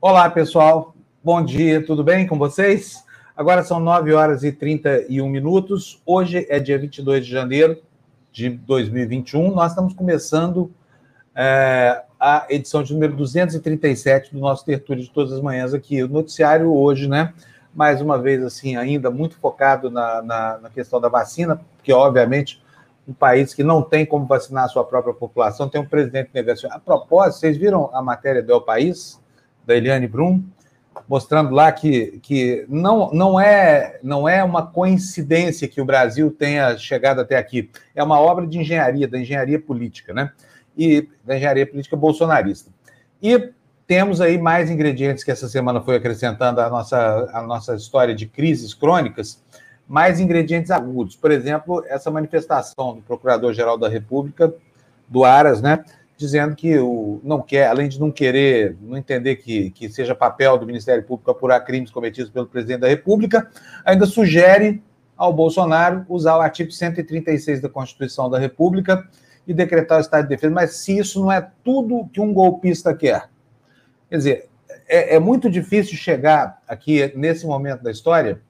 Olá, pessoal. Bom dia, tudo bem com vocês? Agora são 9 horas e 31 minutos. Hoje é dia 22 de janeiro de 2021. Nós estamos começando é, a edição de número 237 do nosso Tertúlio de todas as manhãs aqui. O noticiário hoje, né? Mais uma vez, assim, ainda muito focado na, na, na questão da vacina, porque, obviamente, um país que não tem como vacinar a sua própria população tem um presidente negacionista. A propósito, vocês viram a matéria do El País? Da Eliane Brum, mostrando lá que, que não, não, é, não é uma coincidência que o Brasil tenha chegado até aqui. É uma obra de engenharia, da engenharia política, né? E da engenharia política bolsonarista. E temos aí mais ingredientes que essa semana foi acrescentando à nossa, à nossa história de crises crônicas, mais ingredientes agudos. Por exemplo, essa manifestação do Procurador-Geral da República, do Aras, né? Dizendo que o, não quer, além de não querer, não entender que, que seja papel do Ministério Público apurar crimes cometidos pelo presidente da República, ainda sugere ao Bolsonaro usar o artigo 136 da Constituição da República e decretar o estado de defesa. Mas se isso não é tudo que um golpista quer, quer dizer, é, é muito difícil chegar aqui nesse momento da história,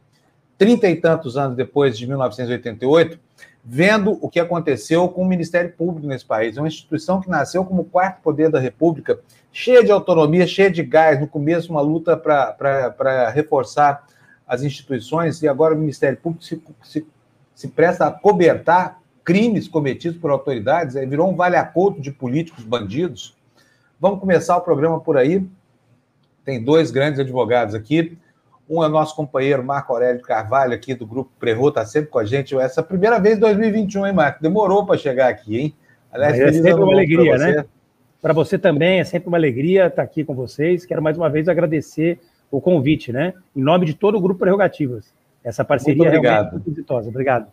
trinta e tantos anos depois de 1988 vendo o que aconteceu com o Ministério Público nesse país. É uma instituição que nasceu como quarto poder da República, cheia de autonomia, cheia de gás. No começo, uma luta para reforçar as instituições, e agora o Ministério Público se, se, se presta a cobertar crimes cometidos por autoridades, virou um vale-acolto de políticos bandidos. Vamos começar o programa por aí. Tem dois grandes advogados aqui. Um é o nosso companheiro Marco Aurélio Carvalho, aqui do Grupo Prerro, está sempre com a gente. Essa é primeira vez em 2021, hein, Marco? Demorou para chegar aqui, hein? Aliás, é sempre uma alegria, né? Para você também, é sempre uma alegria estar aqui com vocês. Quero mais uma vez agradecer o convite, né? Em nome de todo o Grupo Prerrogativas. Essa parceria muito obrigado. é muito exitosa. Obrigado.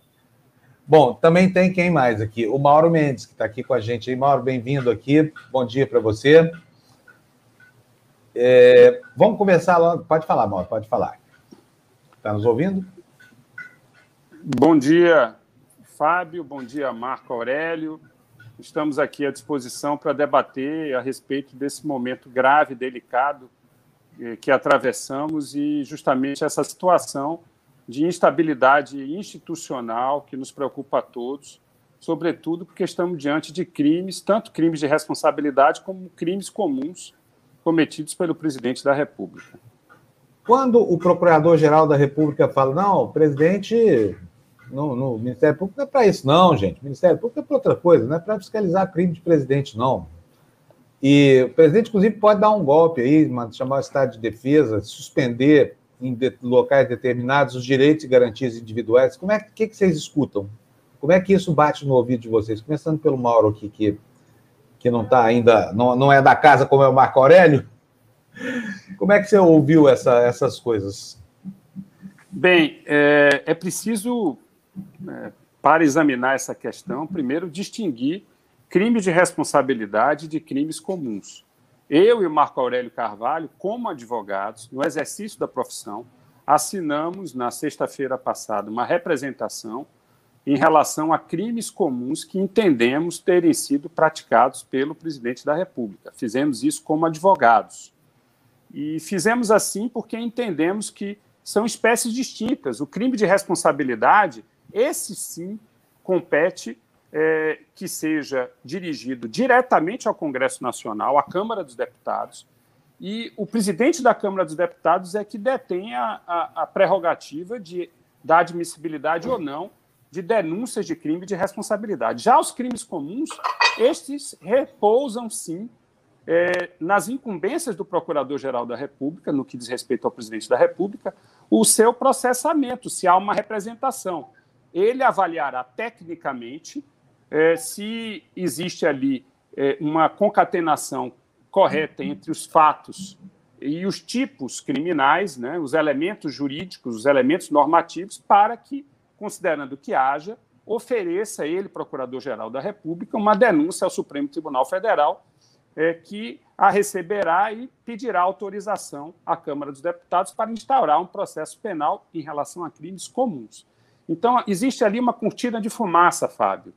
Bom, também tem quem mais aqui? O Mauro Mendes, que está aqui com a gente. Mauro, bem-vindo aqui. Bom dia para você. É, vamos começar logo. Pode falar, Mauro, pode falar. Está nos ouvindo? Bom dia, Fábio. Bom dia, Marco Aurélio. Estamos aqui à disposição para debater a respeito desse momento grave, delicado eh, que atravessamos e justamente essa situação de instabilidade institucional que nos preocupa a todos, sobretudo porque estamos diante de crimes, tanto crimes de responsabilidade como crimes comuns cometidos pelo presidente da República. Quando o procurador-geral da República fala, não, o presidente no, no, Ministério Público não é para isso, não, gente. O Ministério Público é para outra coisa, não é para fiscalizar crime de presidente, não. E o presidente, inclusive, pode dar um golpe aí, chamar o estado de defesa, suspender em locais determinados os direitos e garantias individuais. Como é que, que vocês escutam? Como é que isso bate no ouvido de vocês? Começando pelo Mauro aqui, que que não está ainda, não, não é da casa como é o Marco Aurélio. Como é que você ouviu essa, essas coisas? Bem, é, é preciso, é, para examinar essa questão, primeiro distinguir crimes de responsabilidade de crimes comuns. Eu e o Marco Aurélio Carvalho, como advogados, no exercício da profissão, assinamos na sexta-feira passada uma representação em relação a crimes comuns que entendemos terem sido praticados pelo presidente da República. Fizemos isso como advogados. E fizemos assim porque entendemos que são espécies distintas. O crime de responsabilidade, esse sim, compete é, que seja dirigido diretamente ao Congresso Nacional, à Câmara dos Deputados, e o presidente da Câmara dos Deputados é que detém a, a, a prerrogativa de, da admissibilidade ou não de denúncias de crime de responsabilidade. Já os crimes comuns, estes repousam, sim, é, nas incumbências do Procurador-Geral da República, no que diz respeito ao presidente da República, o seu processamento, se há uma representação. Ele avaliará tecnicamente é, se existe ali é, uma concatenação correta entre os fatos e os tipos criminais, né, os elementos jurídicos, os elementos normativos, para que considerando que haja, ofereça ele, Procurador-Geral da República, uma denúncia ao Supremo Tribunal Federal, é, que a receberá e pedirá autorização à Câmara dos Deputados para instaurar um processo penal em relação a crimes comuns. Então, existe ali uma cortina de fumaça, Fábio.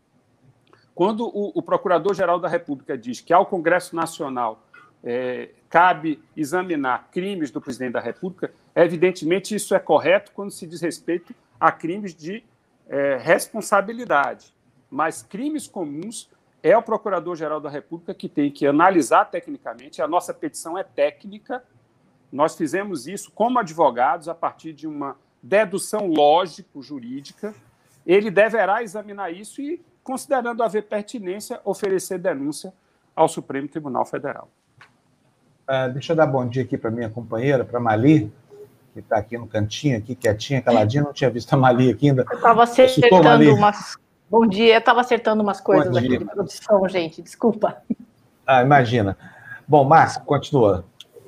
Quando o, o Procurador-Geral da República diz que ao Congresso Nacional é, cabe examinar crimes do presidente da República, evidentemente isso é correto quando se diz respeito a crimes de é, responsabilidade. Mas crimes comuns é o Procurador-Geral da República que tem que analisar tecnicamente. A nossa petição é técnica. Nós fizemos isso como advogados a partir de uma dedução lógico-jurídica. Ele deverá examinar isso e, considerando haver pertinência, oferecer denúncia ao Supremo Tribunal Federal. Uh, deixa eu dar bom dia aqui para minha companheira, para Mali, que está aqui no cantinho, aqui quietinha, caladinha. Não tinha visto a Mali aqui ainda. Eu estava acertando umas. Bom dia, eu estava acertando umas coisas aqui de produção, gente. Desculpa. Ah, imagina. Bom, Márcio, continua.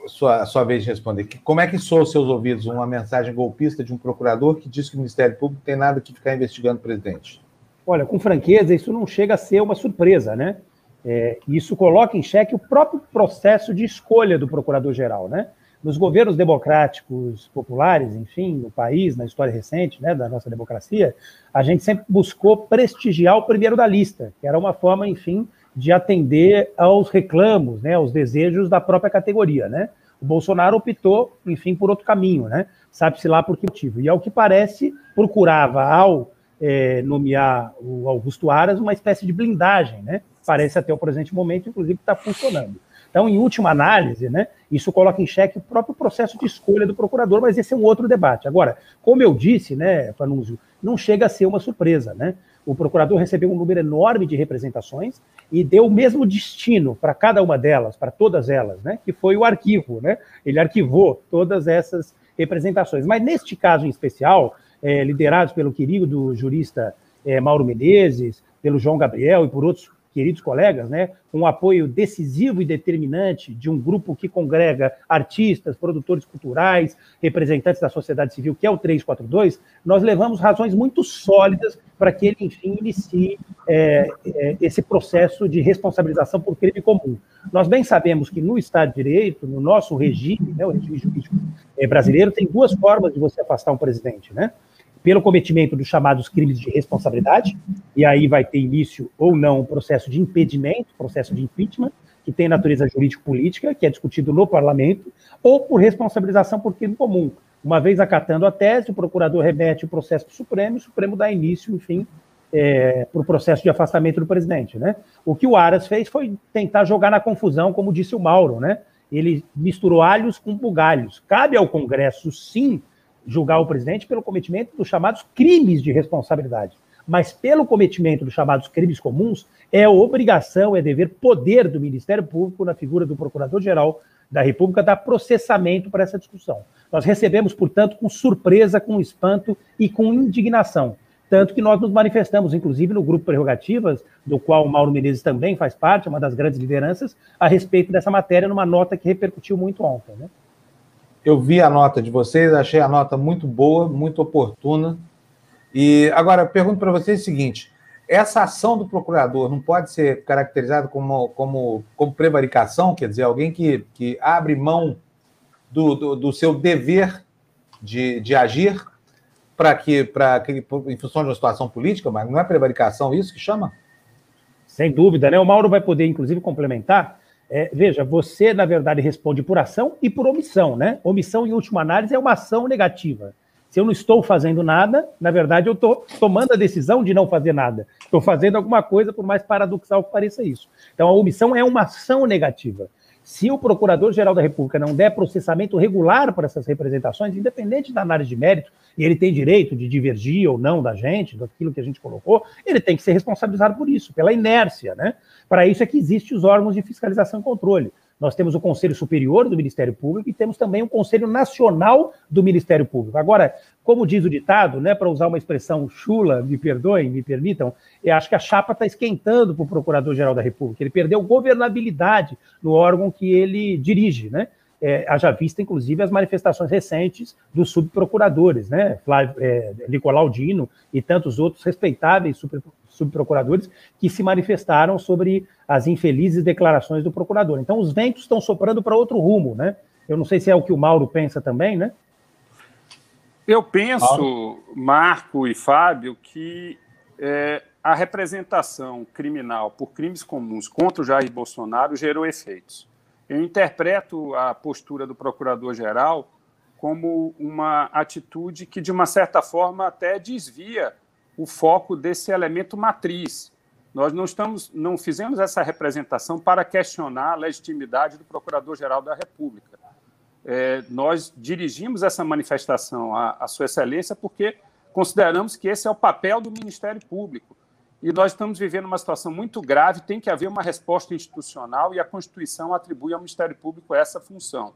Sua, sua vez de responder. Como é que soa aos seus ouvidos uma mensagem golpista de um procurador que diz que o Ministério Público tem nada que ficar investigando o presidente? Olha, com franqueza, isso não chega a ser uma surpresa, né? É, isso coloca em xeque o próprio processo de escolha do procurador-geral, né? Nos governos democráticos populares, enfim, no país, na história recente né, da nossa democracia, a gente sempre buscou prestigiar o primeiro da lista, que era uma forma, enfim, de atender aos reclamos, né, aos desejos da própria categoria, né? O Bolsonaro optou, enfim, por outro caminho, né? Sabe-se lá por que motivo. E ao que parece, procurava, ao é, nomear o Augusto Aras, uma espécie de blindagem, né? Parece até o presente momento, inclusive, está funcionando. Então, em última análise, né, isso coloca em xeque o próprio processo de escolha do procurador, mas esse é um outro debate. Agora, como eu disse, né, Panúzio, não chega a ser uma surpresa, né? O procurador recebeu um número enorme de representações e deu o mesmo destino para cada uma delas, para todas elas, né? Que foi o arquivo, né? Ele arquivou todas essas representações. Mas neste caso em especial, é, liderados pelo querido jurista é, Mauro Menezes, pelo João Gabriel e por outros queridos colegas, né, com um apoio decisivo e determinante de um grupo que congrega artistas, produtores culturais, representantes da sociedade civil, que é o 342, nós levamos razões muito sólidas para que ele, enfim, inicie é, é, esse processo de responsabilização por crime comum. Nós bem sabemos que no Estado de Direito, no nosso regime, né, o regime jurídico é, brasileiro, tem duas formas de você afastar um presidente, né? Pelo cometimento dos chamados crimes de responsabilidade, e aí vai ter início ou não o processo de impedimento, processo de impeachment, que tem natureza jurídico-política, que é discutido no parlamento, ou por responsabilização por crime comum. Uma vez acatando a tese, o procurador remete o processo para o Supremo, e o Supremo dá início, enfim, é, para o processo de afastamento do presidente. Né? O que o Aras fez foi tentar jogar na confusão, como disse o Mauro, né? ele misturou alhos com bugalhos. Cabe ao Congresso, sim, julgar o presidente pelo cometimento dos chamados crimes de responsabilidade. Mas pelo cometimento dos chamados crimes comuns, é obrigação, é dever, poder do Ministério Público, na figura do Procurador-Geral da República, dar processamento para essa discussão. Nós recebemos, portanto, com surpresa, com espanto e com indignação. Tanto que nós nos manifestamos, inclusive no grupo Prerrogativas, do qual o Mauro Menezes também faz parte, uma das grandes lideranças, a respeito dessa matéria, numa nota que repercutiu muito ontem. Né? Eu vi a nota de vocês, achei a nota muito boa, muito oportuna. E agora pergunto para vocês o seguinte: essa ação do procurador não pode ser caracterizada como, como, como prevaricação, quer dizer, alguém que, que abre mão do, do, do seu dever de, de agir para que, que, em função de uma situação política, mas não é prevaricação isso que chama? Sem dúvida, né? O Mauro vai poder, inclusive, complementar é, veja, você, na verdade, responde por ação e por omissão, né? Omissão, em última análise, é uma ação negativa. Se eu não estou fazendo nada, na verdade, eu estou tomando a decisão de não fazer nada. Estou fazendo alguma coisa, por mais paradoxal que pareça isso. Então, a omissão é uma ação negativa. Se o Procurador-Geral da República não der processamento regular para essas representações, independente da análise de mérito, e ele tem direito de divergir ou não da gente, daquilo que a gente colocou, ele tem que ser responsabilizado por isso, pela inércia, né? Para isso é que existem os órgãos de fiscalização e controle. Nós temos o Conselho Superior do Ministério Público e temos também o Conselho Nacional do Ministério Público. Agora, como diz o ditado, né, para usar uma expressão chula, me perdoem, me permitam, eu acho que a chapa está esquentando para o Procurador-Geral da República. Ele perdeu governabilidade no órgão que ele dirige, né? É, haja vista, inclusive, as manifestações recentes dos subprocuradores, né? Flávio, é, Nicolau Dino e tantos outros respeitáveis subprocuradores que se manifestaram sobre as infelizes declarações do procurador. Então, os ventos estão soprando para outro rumo, né? Eu não sei se é o que o Mauro pensa também, né? Eu penso, Marco e Fábio, que é, a representação criminal por crimes comuns contra o Jair Bolsonaro gerou efeitos. Eu interpreto a postura do procurador-geral como uma atitude que, de uma certa forma, até desvia o foco desse elemento matriz. Nós não estamos, não fizemos essa representação para questionar a legitimidade do Procurador-Geral da República. É, nós dirigimos essa manifestação à, à Sua Excelência porque consideramos que esse é o papel do Ministério Público. E nós estamos vivendo uma situação muito grave, tem que haver uma resposta institucional e a Constituição atribui ao Ministério Público essa função.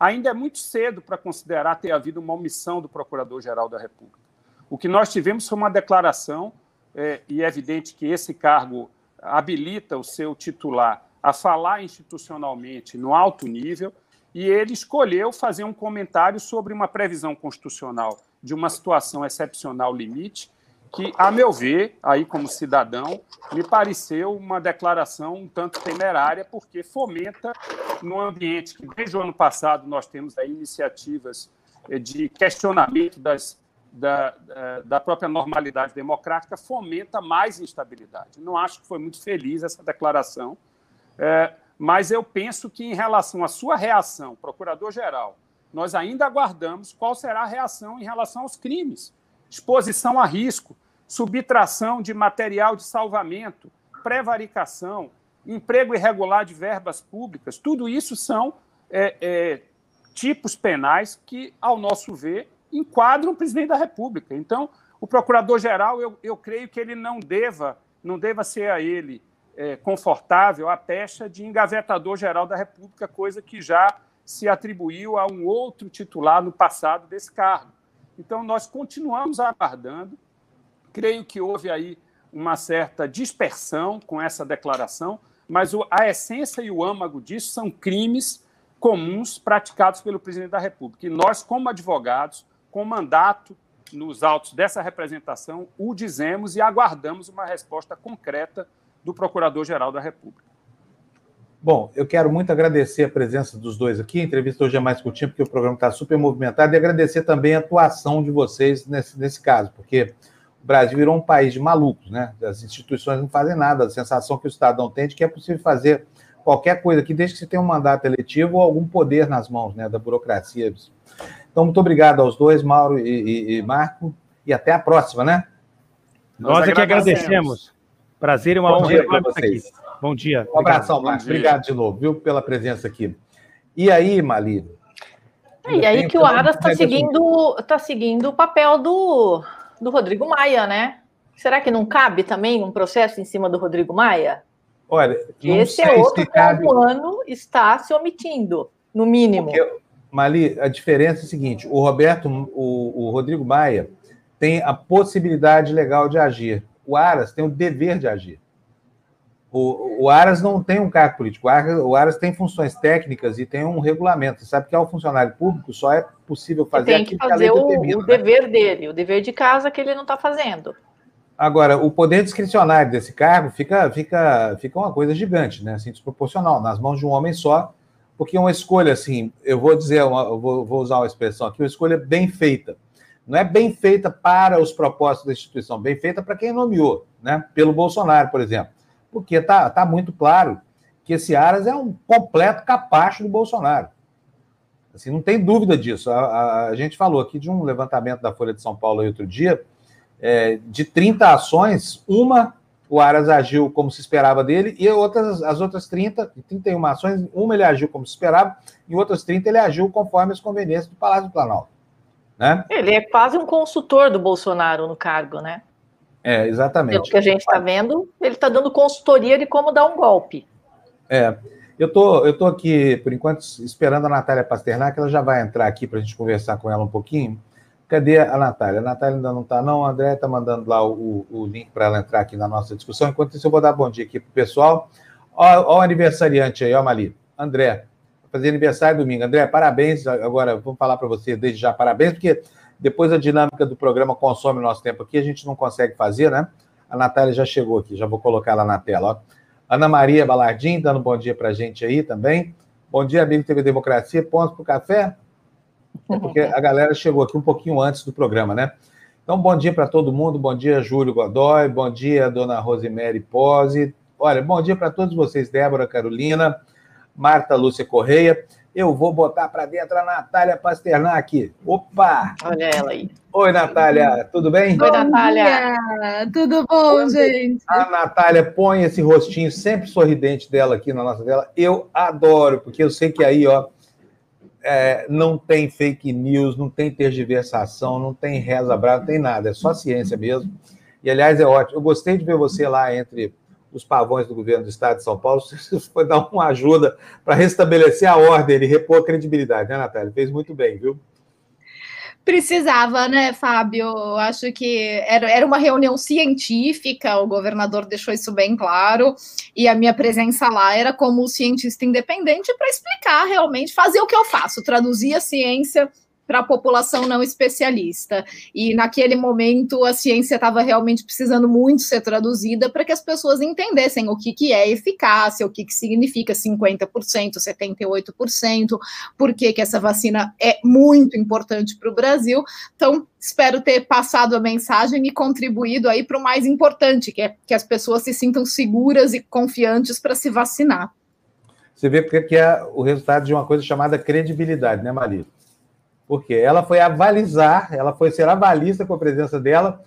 Ainda é muito cedo para considerar ter havido uma omissão do Procurador-Geral da República. O que nós tivemos foi uma declaração, é, e é evidente que esse cargo habilita o seu titular a falar institucionalmente no alto nível, e ele escolheu fazer um comentário sobre uma previsão constitucional de uma situação excepcional limite, que, a meu ver, aí como cidadão, me pareceu uma declaração um tanto temerária, porque fomenta, num ambiente que desde o ano passado nós temos aí iniciativas eh, de questionamento das, da, da própria normalidade democrática, fomenta mais instabilidade. Não acho que foi muito feliz essa declaração, é, mas eu penso que, em relação à sua reação, procurador-geral, nós ainda aguardamos qual será a reação em relação aos crimes exposição a risco, subtração de material de salvamento, prevaricação, emprego irregular de verbas públicas, tudo isso são é, é, tipos penais que, ao nosso ver, enquadram o presidente da República. Então, o procurador-geral, eu, eu creio que ele não deva, não deva ser a ele é, confortável a pecha de engavetador-geral da República, coisa que já se atribuiu a um outro titular no passado desse cargo. Então, nós continuamos aguardando. Creio que houve aí uma certa dispersão com essa declaração, mas a essência e o âmago disso são crimes comuns praticados pelo presidente da República. E nós, como advogados, com mandato nos autos dessa representação, o dizemos e aguardamos uma resposta concreta do Procurador-Geral da República. Bom, eu quero muito agradecer a presença dos dois aqui. A entrevista hoje é mais curtinha, porque o programa está super movimentado, e agradecer também a atuação de vocês nesse, nesse caso, porque o Brasil virou um país de malucos, né? As instituições não fazem nada, a sensação que o cidadão tem de que é possível fazer qualquer coisa aqui, desde que você tenha um mandato eletivo ou algum poder nas mãos né, da burocracia. Então, muito obrigado aos dois, Mauro e, e, e Marco, e até a próxima, né? Nós, Nós é que agradecemos. Prazer e uma Bom honra para vocês. Aqui. Bom dia. Um abração, Marcos. Obrigado de novo, viu, pela presença aqui. E aí, Mali? É, e aí que o Aras está seguindo, tá seguindo o papel do, do Rodrigo Maia, né? Será que não cabe também um processo em cima do Rodrigo Maia? Olha, esse é outro que o ano está se omitindo, no mínimo. Porque, Mali, a diferença é a seguinte: o Roberto, o, o Rodrigo Maia tem a possibilidade legal de agir. O Aras tem o dever de agir. O, o Aras não tem um cargo político, o Aras, o Aras tem funções técnicas e tem um regulamento. Você sabe que ao funcionário público só é possível fazer tem que fazer que o, determina, o né? dever dele, o dever de casa que ele não está fazendo. Agora, o poder discricionário desse cargo fica, fica, fica uma coisa gigante, né? Assim, desproporcional, nas mãos de um homem só, porque uma escolha, assim, eu vou dizer, uma, eu vou, vou usar uma expressão aqui, uma escolha bem feita. Não é bem feita para os propósitos da instituição, bem feita para quem nomeou, né? Pelo Bolsonaro, por exemplo porque está tá muito claro que esse Aras é um completo capacho do Bolsonaro. Assim, não tem dúvida disso. A, a, a, gente falou aqui de um levantamento da Folha de São Paulo outro dia, é, de 30 ações, uma o Aras agiu como se esperava dele, e outras, as outras 30, 31 ações, uma ele agiu como se esperava, e outras 30 ele agiu conforme as conveniências do Palácio do Planalto. Né? Ele é quase um consultor do Bolsonaro no cargo, né? É, exatamente. Pelo que a gente está vendo, ele está dando consultoria de como dar um golpe. É. Eu tô, eu tô aqui, por enquanto, esperando a Natália Pasternak, ela já vai entrar aqui para a gente conversar com ela um pouquinho. Cadê a Natália? A Natália ainda não está, não. A André está mandando lá o, o link para ela entrar aqui na nossa discussão. Enquanto isso, eu vou dar bom dia aqui para o pessoal. Ó, o aniversariante aí, ó, Mali. André, fazer aniversário domingo. André, parabéns. Agora, vamos falar para você desde já parabéns, porque depois a dinâmica do programa consome o nosso tempo aqui, a gente não consegue fazer, né? A Natália já chegou aqui, já vou colocar ela na tela. Ó. Ana Maria Balardim, dando bom dia para a gente aí também. Bom dia, amigo TV Democracia. Pontos para o café? É porque a galera chegou aqui um pouquinho antes do programa, né? Então, bom dia para todo mundo. Bom dia, Júlio Godoy. Bom dia, dona Rosemary Pose. Olha, bom dia para todos vocês, Débora, Carolina, Marta Lúcia Correia. Eu vou botar para dentro a Natália Pasternak. Opa! Olha ela aí. Oi, Natália, tudo bem? Oi, Natália. Tudo bom, gente? A Natália põe esse rostinho sempre sorridente dela aqui na nossa tela. Eu adoro, porque eu sei que aí, ó, é, não tem fake news, não tem tergiversação, não tem reza brava, não tem nada, é só ciência mesmo. E, aliás, é ótimo. Eu gostei de ver você lá entre os pavões do governo do Estado de São Paulo. Você foi dar uma ajuda para restabelecer a ordem e repor a credibilidade, né, Natália? Fez muito bem, viu? Precisava, né, Fábio? Acho que era, era uma reunião científica, o governador deixou isso bem claro, e a minha presença lá era como cientista independente para explicar realmente, fazer o que eu faço, traduzir a ciência para a população não especialista. E naquele momento a ciência estava realmente precisando muito ser traduzida para que as pessoas entendessem o que, que é eficácia, o que, que significa 50%, 78%, por que, que essa vacina é muito importante para o Brasil. Então, espero ter passado a mensagem e contribuído aí para o mais importante, que é que as pessoas se sintam seguras e confiantes para se vacinar. Você vê porque é o resultado de uma coisa chamada credibilidade, né, Maria? Porque ela foi avalizar, ela foi ser avalista com a presença dela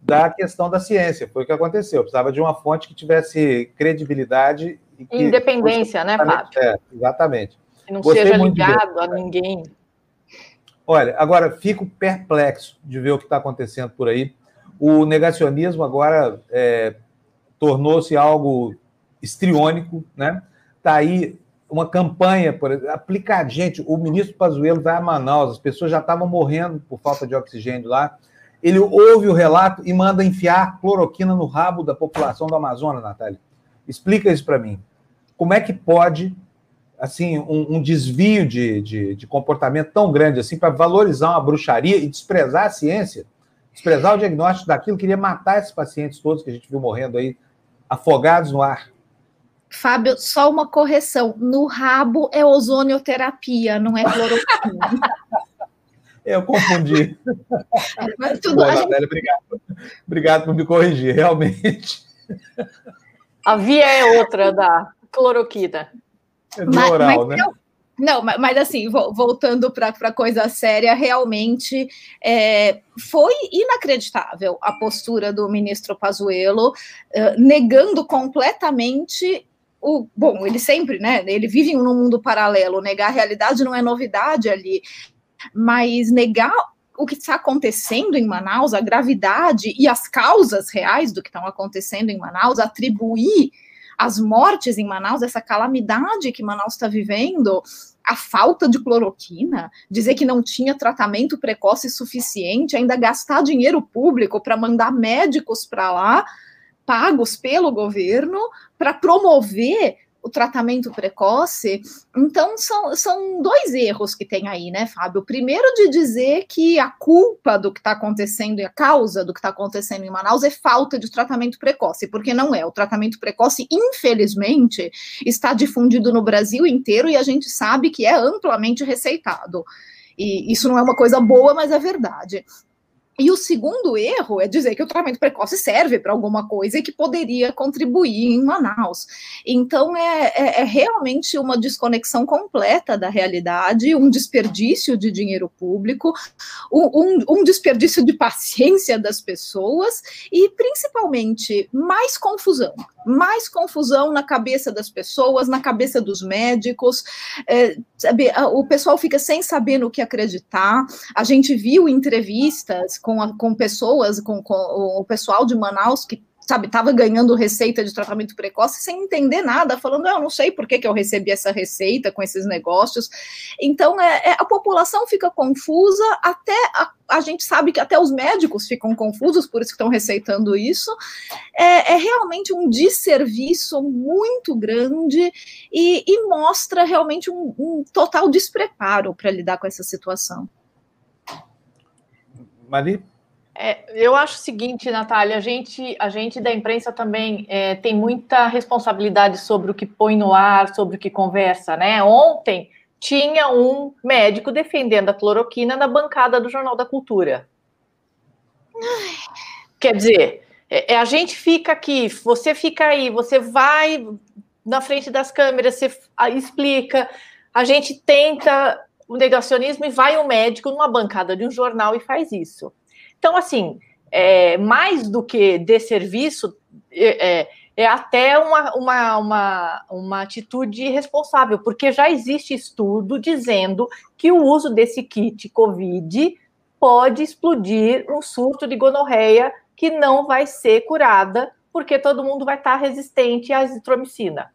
da questão da ciência. Foi o que aconteceu. Precisava de uma fonte que tivesse credibilidade. E que Independência, né, Fábio? É, exatamente. Que não Gostei seja ligado a ninguém. Olha, agora fico perplexo de ver o que está acontecendo por aí. O negacionismo agora é, tornou-se algo estriônico, né? Está aí uma campanha, por exemplo, aplicar. Gente, o ministro Pazuello vai a Manaus, as pessoas já estavam morrendo por falta de oxigênio lá. Ele ouve o relato e manda enfiar cloroquina no rabo da população do Amazonas, Natália. Explica isso para mim. Como é que pode, assim, um, um desvio de, de, de, comportamento tão grande assim para valorizar uma bruxaria e desprezar a ciência, desprezar o diagnóstico daquilo, queria matar esses pacientes todos que a gente viu morrendo aí, afogados no ar. Fábio, só uma correção. No rabo é ozonioterapia, não é cloroquina. Eu confundi. Mas tudo, Bom, gente... obrigado. Obrigado por me corrigir, realmente. A via é outra da cloroquina. É do mas, oral, mas né? Eu... Não, mas, mas, assim, voltando para a coisa séria, realmente é, foi inacreditável a postura do ministro Pazuello, uh, negando completamente o, bom, ele sempre, né? Ele vive num mundo paralelo, negar a realidade não é novidade ali, mas negar o que está acontecendo em Manaus, a gravidade e as causas reais do que estão acontecendo em Manaus, atribuir as mortes em Manaus, essa calamidade que Manaus está vivendo, a falta de cloroquina, dizer que não tinha tratamento precoce suficiente, ainda gastar dinheiro público para mandar médicos para lá pagos pelo governo para promover o tratamento precoce. Então, são, são dois erros que tem aí, né, Fábio? Primeiro de dizer que a culpa do que está acontecendo e a causa do que está acontecendo em Manaus é falta de tratamento precoce, porque não é. O tratamento precoce, infelizmente, está difundido no Brasil inteiro e a gente sabe que é amplamente receitado. E isso não é uma coisa boa, mas é verdade. E o segundo erro é dizer que o tratamento precoce serve para alguma coisa e que poderia contribuir em Manaus. Então, é, é, é, realmente uma desconexão completa da realidade, um desperdício de dinheiro público, um, um, desperdício de paciência das pessoas e, principalmente, mais confusão. Mais confusão na cabeça das pessoas, na cabeça dos médicos. É, sabe, o pessoal fica sem saber no que acreditar. A gente viu entrevistas com, a, com pessoas, com, com o pessoal de Manaus que sabe, estava ganhando receita de tratamento precoce sem entender nada, falando, eu não sei por que, que eu recebi essa receita com esses negócios. Então, é, é a população fica confusa, até a, a, gente sabe que até os médicos ficam confusos, por isso que estão receitando isso. É, é realmente um desserviço muito grande e, e mostra realmente um, um total despreparo para lidar com essa situação. Mari? É, eu acho o seguinte, Natália, a gente, a gente da imprensa também é, tem muita responsabilidade sobre o que põe no ar, sobre o que conversa, né? Ontem tinha um médico defendendo a cloroquina na bancada do Jornal da Cultura. Quer dizer, é, é, a gente fica aqui, você fica aí, você vai na frente das câmeras, você explica, a gente tenta o negacionismo e vai um médico numa bancada de um jornal e faz isso. Então, assim, é, mais do que de serviço, é, é, é até uma, uma, uma, uma atitude responsável, porque já existe estudo dizendo que o uso desse kit COVID pode explodir um surto de gonorreia que não vai ser curada, porque todo mundo vai estar resistente à azitromicina.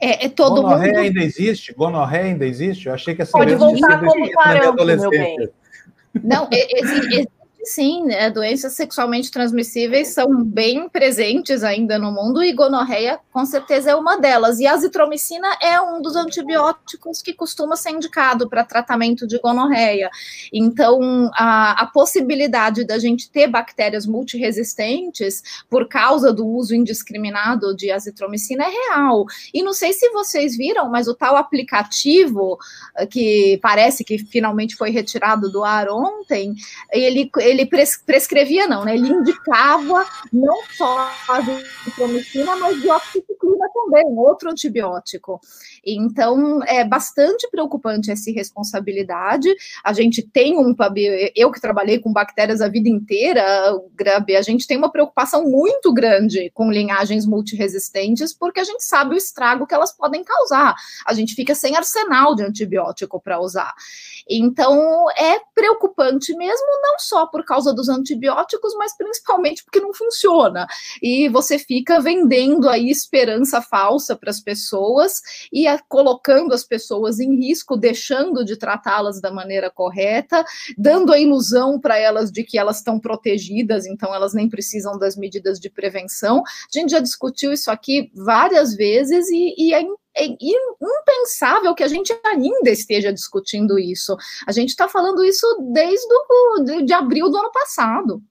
É, é todo gonorreia mundo... ainda existe? Gonorreia ainda existe? Eu achei que essa Pode voltar como parâmetro, meu bem. Não, existe sim, né? doenças sexualmente transmissíveis são bem presentes ainda no mundo e gonorreia com certeza é uma delas. E a azitromicina é um dos antibióticos que costuma ser indicado para tratamento de gonorreia. Então, a, a possibilidade da gente ter bactérias multiresistentes por causa do uso indiscriminado de azitromicina é real. E não sei se vocês viram, mas o tal aplicativo eh, que parece que finalmente foi retirado do ar ontem, ele ele pres, prescrevia, não, né? Ele indicava não só a azitromicina, mas dioxiciclina também, outro antibiótico. Então, é bastante preocupante essa irresponsabilidade. A gente tem um, eu que trabalhei com bactérias a vida inteira, Grabe, a gente tem uma preocupação muito grande com linhagens multiresistentes, porque a gente sabe o estrago que elas podem causar. A gente fica sem arsenal de antibiótico para usar. Então, é preocupante mesmo, não só por causa dos antibióticos, mas principalmente porque não funciona. E você fica vendendo aí esperança falsa para as pessoas e a, colocando as pessoas em risco, deixando de tratá-las da maneira correta, dando a ilusão para elas de que elas estão protegidas, então elas nem precisam das medidas de prevenção. A gente já discutiu isso aqui várias vezes e, e é é impensável que a gente ainda esteja discutindo isso. A gente está falando isso desde o, de, de abril do ano passado.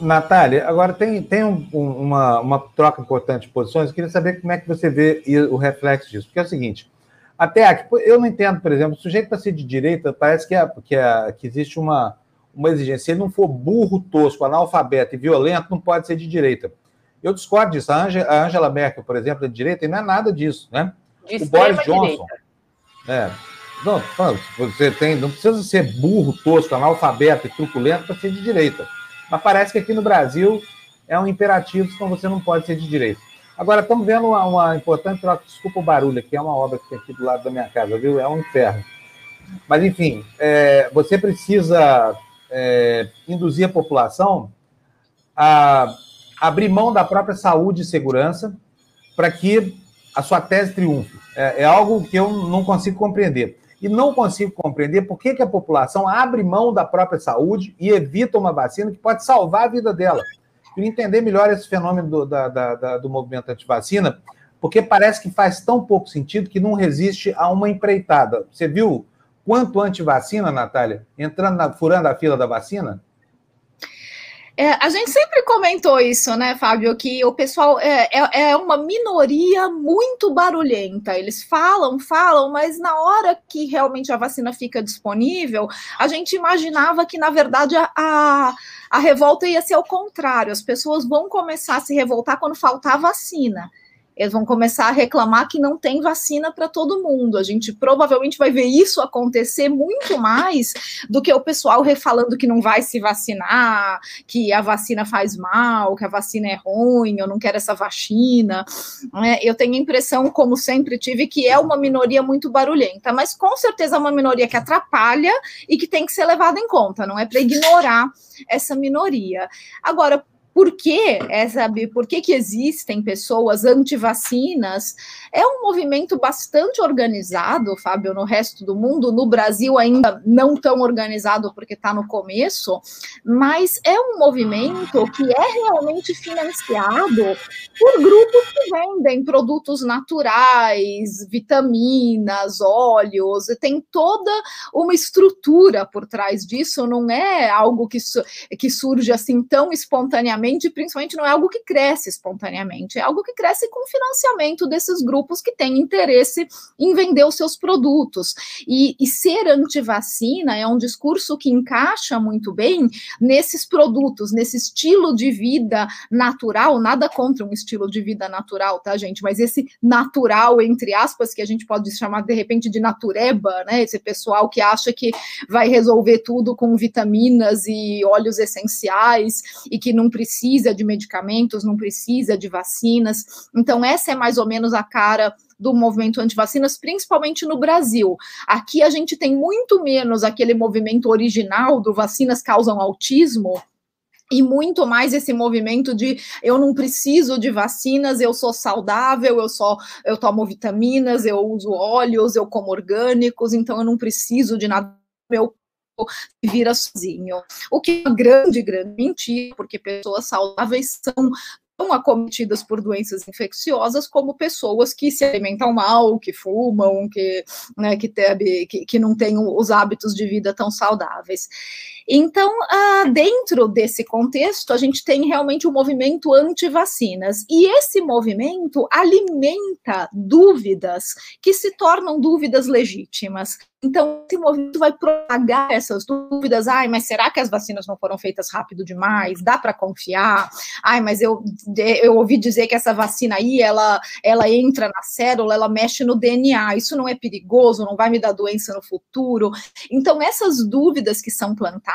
Natália, agora tem, tem um, uma, uma troca importante de posições. Eu queria saber como é que você vê o reflexo disso. Porque é o seguinte: até aqui, eu não entendo, por exemplo, o sujeito para ser de direita, parece que, é, que, é, que existe uma, uma exigência. Se ele não for burro, tosco, analfabeto e violento, não pode ser de direita. Eu discordo disso. A Angela Merkel, por exemplo, é de direita, e não é nada disso, né? De o Boris Johnson. É, não, você tem, não precisa ser burro, tosco, analfabeto e truculento para ser de direita. Mas parece que aqui no Brasil é um imperativo, senão você não pode ser de direita. Agora, estamos vendo uma, uma importante troca, desculpa o barulho, aqui é uma obra que tem aqui do lado da minha casa, viu? É um inferno. Mas, enfim, é, você precisa é, induzir a população a abrir mão da própria saúde e segurança para que a sua tese triunfe. É, é, algo que eu não consigo compreender e não consigo compreender por que, que a população abre mão da própria saúde e evita uma vacina que pode salvar a vida dela. Queria entender melhor esse fenômeno do, da, da, da, do movimento antivacina, porque parece que faz tão pouco sentido que não resiste a uma empreitada. Você viu quanto antivacina, Natália, entrando na, furando a fila da vacina? É, a gente sempre comentou isso, né, Fábio, que o pessoal é, é, é, uma minoria muito barulhenta. Eles falam, falam, mas na hora que realmente a vacina fica disponível, a gente imaginava que, na verdade, a, a, a revolta ia ser ao contrário. As pessoas vão começar a se revoltar quando faltar vacina eles vão começar a reclamar que não tem vacina para todo mundo. A gente provavelmente vai ver isso acontecer muito mais do que o pessoal falando que não vai se vacinar, que a vacina faz mal, que a vacina é ruim, eu não quero essa vacina. É, eu tenho a impressão, como sempre tive, que é uma minoria muito barulhenta, mas com certeza é uma minoria que atrapalha e que tem que ser levada em conta, não é para ignorar essa minoria. Agora, por que, é, sabe, por que, que existem pessoas anti-vacinas? É um movimento bastante organizado, Fábio, no resto do mundo. No Brasil, ainda não tão organizado, porque está no começo, mas é um movimento que é realmente financiado por grupos que vendem produtos naturais, vitaminas, óleos, tem toda uma estrutura por trás disso, não é algo que, que surge assim tão espontaneamente espontaneamente, principalmente não é algo que cresce espontaneamente, é algo que cresce com financiamento desses grupos que têm interesse em vender os seus produtos. E, e ser anti-vacina é um discurso que encaixa muito bem nesses produtos, nesse estilo de vida natural, nada contra um estilo de vida natural, tá, gente? Mas esse natural, entre aspas, que a gente pode chamar de repente de natureba, né? Esse pessoal que acha que vai resolver tudo com vitaminas e óleos essenciais e que não precisa de medicamentos, não precisa de vacinas. Então, essa é mais ou menos a cara do movimento anti-vacinas, principalmente no Brasil. Aqui a gente tem muito menos aquele movimento original do vacinas causam autismo, e muito mais esse movimento de eu não preciso de vacinas, eu sou saudável, eu só eu tomo vitaminas, eu uso óleos, eu como orgânicos, então eu não preciso de nada meu vira sozinho. O que é uma grande, grande mentira, porque pessoas saudáveis são tão acometidas por doenças infecciosas como pessoas que se alimentam mal, que fumam, que, né, que, teve, que, que não têm os hábitos de vida tão saudáveis. Então, ah, dentro desse contexto, a gente tem realmente o um movimento anti-vacinas, e esse movimento alimenta dúvidas que se tornam dúvidas legítimas. Então, esse movimento vai propagar essas dúvidas. Ai, mas será que as vacinas não foram feitas rápido demais? Dá para confiar? Ai, mas eu, eu ouvi dizer que essa vacina aí, ela, ela entra na célula, ela mexe no DNA. Isso não é perigoso? Não vai me dar doença no futuro? Então, essas dúvidas que são plantadas,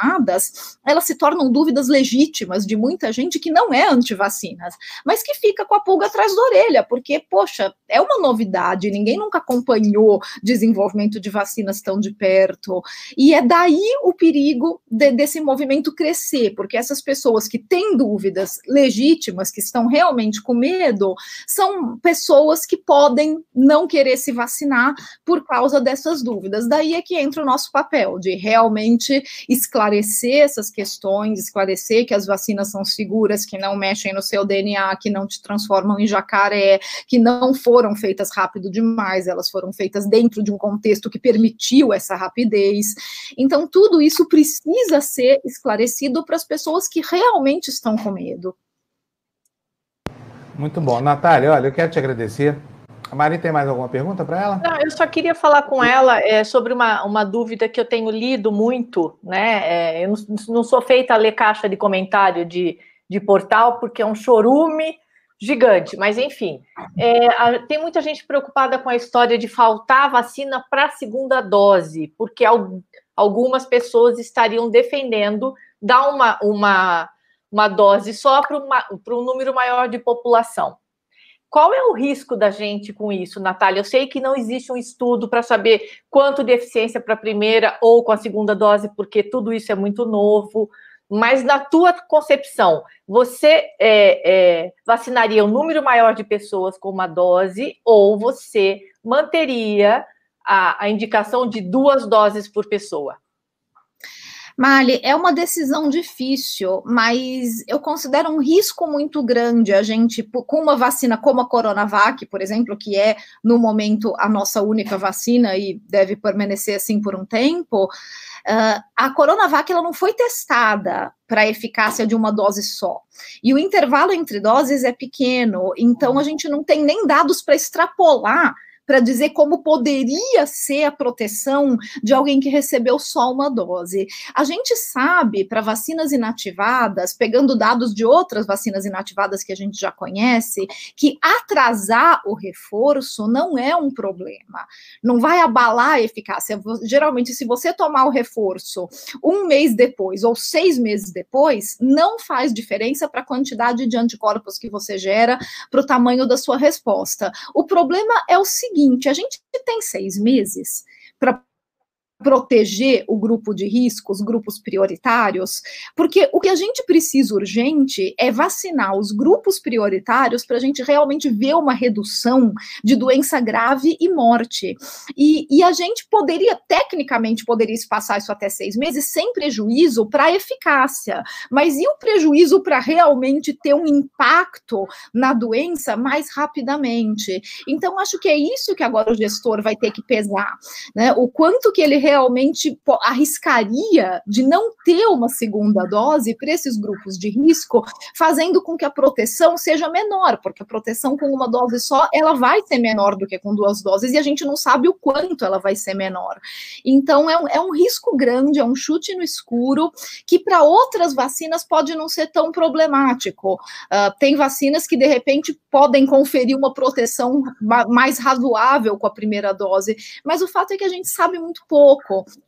elas se tornam dúvidas legítimas de muita gente que não é anti-vacinas, mas que fica com a pulga atrás da orelha, porque, poxa, é uma novidade, ninguém nunca acompanhou desenvolvimento de vacinas tão de perto. E é daí o perigo de, desse movimento crescer, porque essas pessoas que têm dúvidas legítimas, que estão realmente com medo, são pessoas que podem não querer se vacinar por causa dessas dúvidas. Daí é que entra o nosso papel de realmente esclarecer essas questões, esclarecer que as vacinas são seguras, que não mexem no seu DNA, que não te transformam em jacaré, que não foram feitas rápido demais, elas foram feitas dentro de um contexto que permitiu essa rapidez. Então, tudo isso precisa ser esclarecido para as pessoas que realmente estão com medo. Muito bom. Natália, olha, eu quero te agradecer. A Mari tem mais alguma pergunta para ela? Não, eu só queria falar com ela é, sobre uma, uma dúvida que eu tenho lido muito, né? É, eu não, não, sou feita a ler caixa de comentário de, de portal, porque é um chorume gigante, mas enfim, é, a, tem muita gente preocupada com a história de faltar vacina para a segunda dose, porque al, algumas pessoas estariam defendendo dar uma, uma, uma dose só para um número maior de população. Qual é o risco da gente com isso, Natália? Eu sei que não existe um estudo para saber quanto de eficiência para a primeira ou com a segunda dose, porque tudo isso é muito novo. Mas na tua concepção, você é, é, vacinaria um número maior de pessoas com uma dose ou você manteria a, a indicação de duas doses por pessoa? Mali, é uma decisão difícil, mas eu considero um risco muito grande a gente, com uma vacina como a Coronavac, por exemplo, que é, no momento, a nossa única vacina e deve permanecer assim por um tempo, uh, a Coronavac ela não foi testada para a eficácia de uma dose só. E o intervalo entre doses é pequeno, então a gente não tem nem dados para extrapolar para dizer como poderia ser a proteção de alguém que recebeu só uma dose. A gente sabe, para vacinas inativadas, pegando dados de outras vacinas inativadas que a gente já conhece, que atrasar o reforço não é um problema, não vai abalar a eficácia. Geralmente, se você tomar o reforço um mês depois ou seis meses depois, não faz diferença para a quantidade de anticorpos que você gera, para o tamanho da sua resposta. O problema é o seguinte seguinte: a gente tem seis meses para proteger o grupo de risco, os grupos prioritários, porque o que a gente precisa urgente é vacinar os grupos prioritários para a gente realmente ver uma redução de doença grave e morte. E, e a gente poderia, tecnicamente, poderia espaçar isso até seis meses sem prejuízo para a eficácia, mas e o prejuízo para realmente ter um impacto na doença mais rapidamente? Então, acho que é isso que agora o gestor vai ter que pesar, né? O quanto que ele realmente arriscaria de não ter uma segunda dose para esses grupos de risco, fazendo com que a proteção seja menor, porque a proteção com uma dose só, ela vai ser menor do que com duas doses, e a gente não sabe o quanto ela vai ser menor. Então, é um, é um risco grande, é um chute no escuro, que para outras vacinas pode não ser tão problemático. Uh, tem vacinas que, de repente, podem conferir uma proteção mais razoável com a primeira dose, mas o fato é que a gente sabe muito pouco.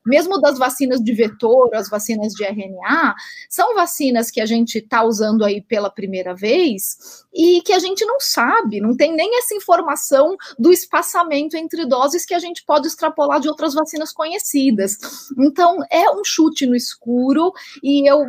Mesmo das vacinas de vetor, as vacinas de RNA, são vacinas que a gente está usando aí pela primeira vez e que a gente não sabe, não tem nem essa informação do espaçamento entre doses que a gente pode extrapolar de outras vacinas conhecidas. Então, é um chute no escuro e eu,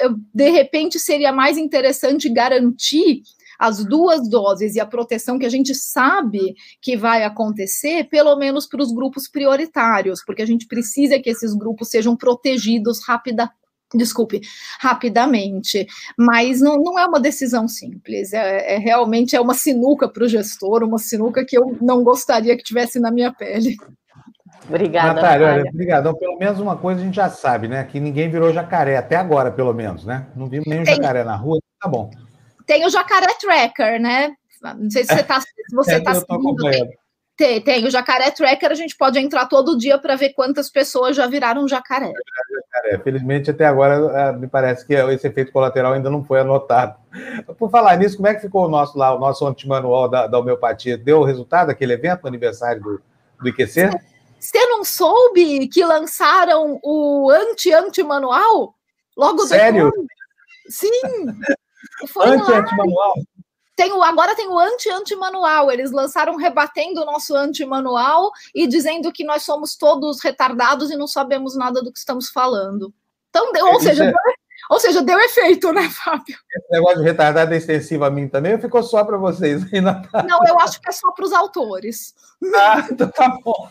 eu de repente seria mais interessante garantir as duas doses e a proteção que a gente sabe que vai acontecer, pelo menos para os grupos prioritários, porque a gente precisa que esses grupos sejam protegidos rapidamente desculpe, rapidamente, mas não, não é uma decisão simples, é, é realmente é uma sinuca para o gestor, uma sinuca que eu não gostaria que tivesse na minha pele. Obrigada, Natália. Olha, obrigado. Pelo menos uma coisa a gente já sabe, né? Que ninguém virou jacaré, até agora, pelo menos, né? Não vimos nenhum jacaré na rua, tá bom. Tem o Jacaré Tracker, né? Não sei se você está se você é, tá seguindo. Tem, tem, o Jacaré Tracker, a gente pode entrar todo dia para ver quantas pessoas já viraram jacaré. Felizmente, até agora, é, me parece que esse efeito colateral ainda não foi anotado. Por falar nisso, como é que ficou o nosso lá, o nosso antimanual da, da homeopatia? Deu o resultado daquele evento, no aniversário do, do IQC? Você não soube que lançaram o anti-anti-manual? Logo Sério? depois? Sim! Anti-anti-manual? Tem o, agora tem o anti-anti-manual. Eles lançaram rebatendo o nosso anti-manual e dizendo que nós somos todos retardados e não sabemos nada do que estamos falando. Então, deu, ou, seja, é... deu, ou seja, deu efeito, né, Fábio? Esse negócio de retardado é extensivo a mim também ou ficou só para vocês? Não, eu acho que é só para os autores. Ah, então tá bom.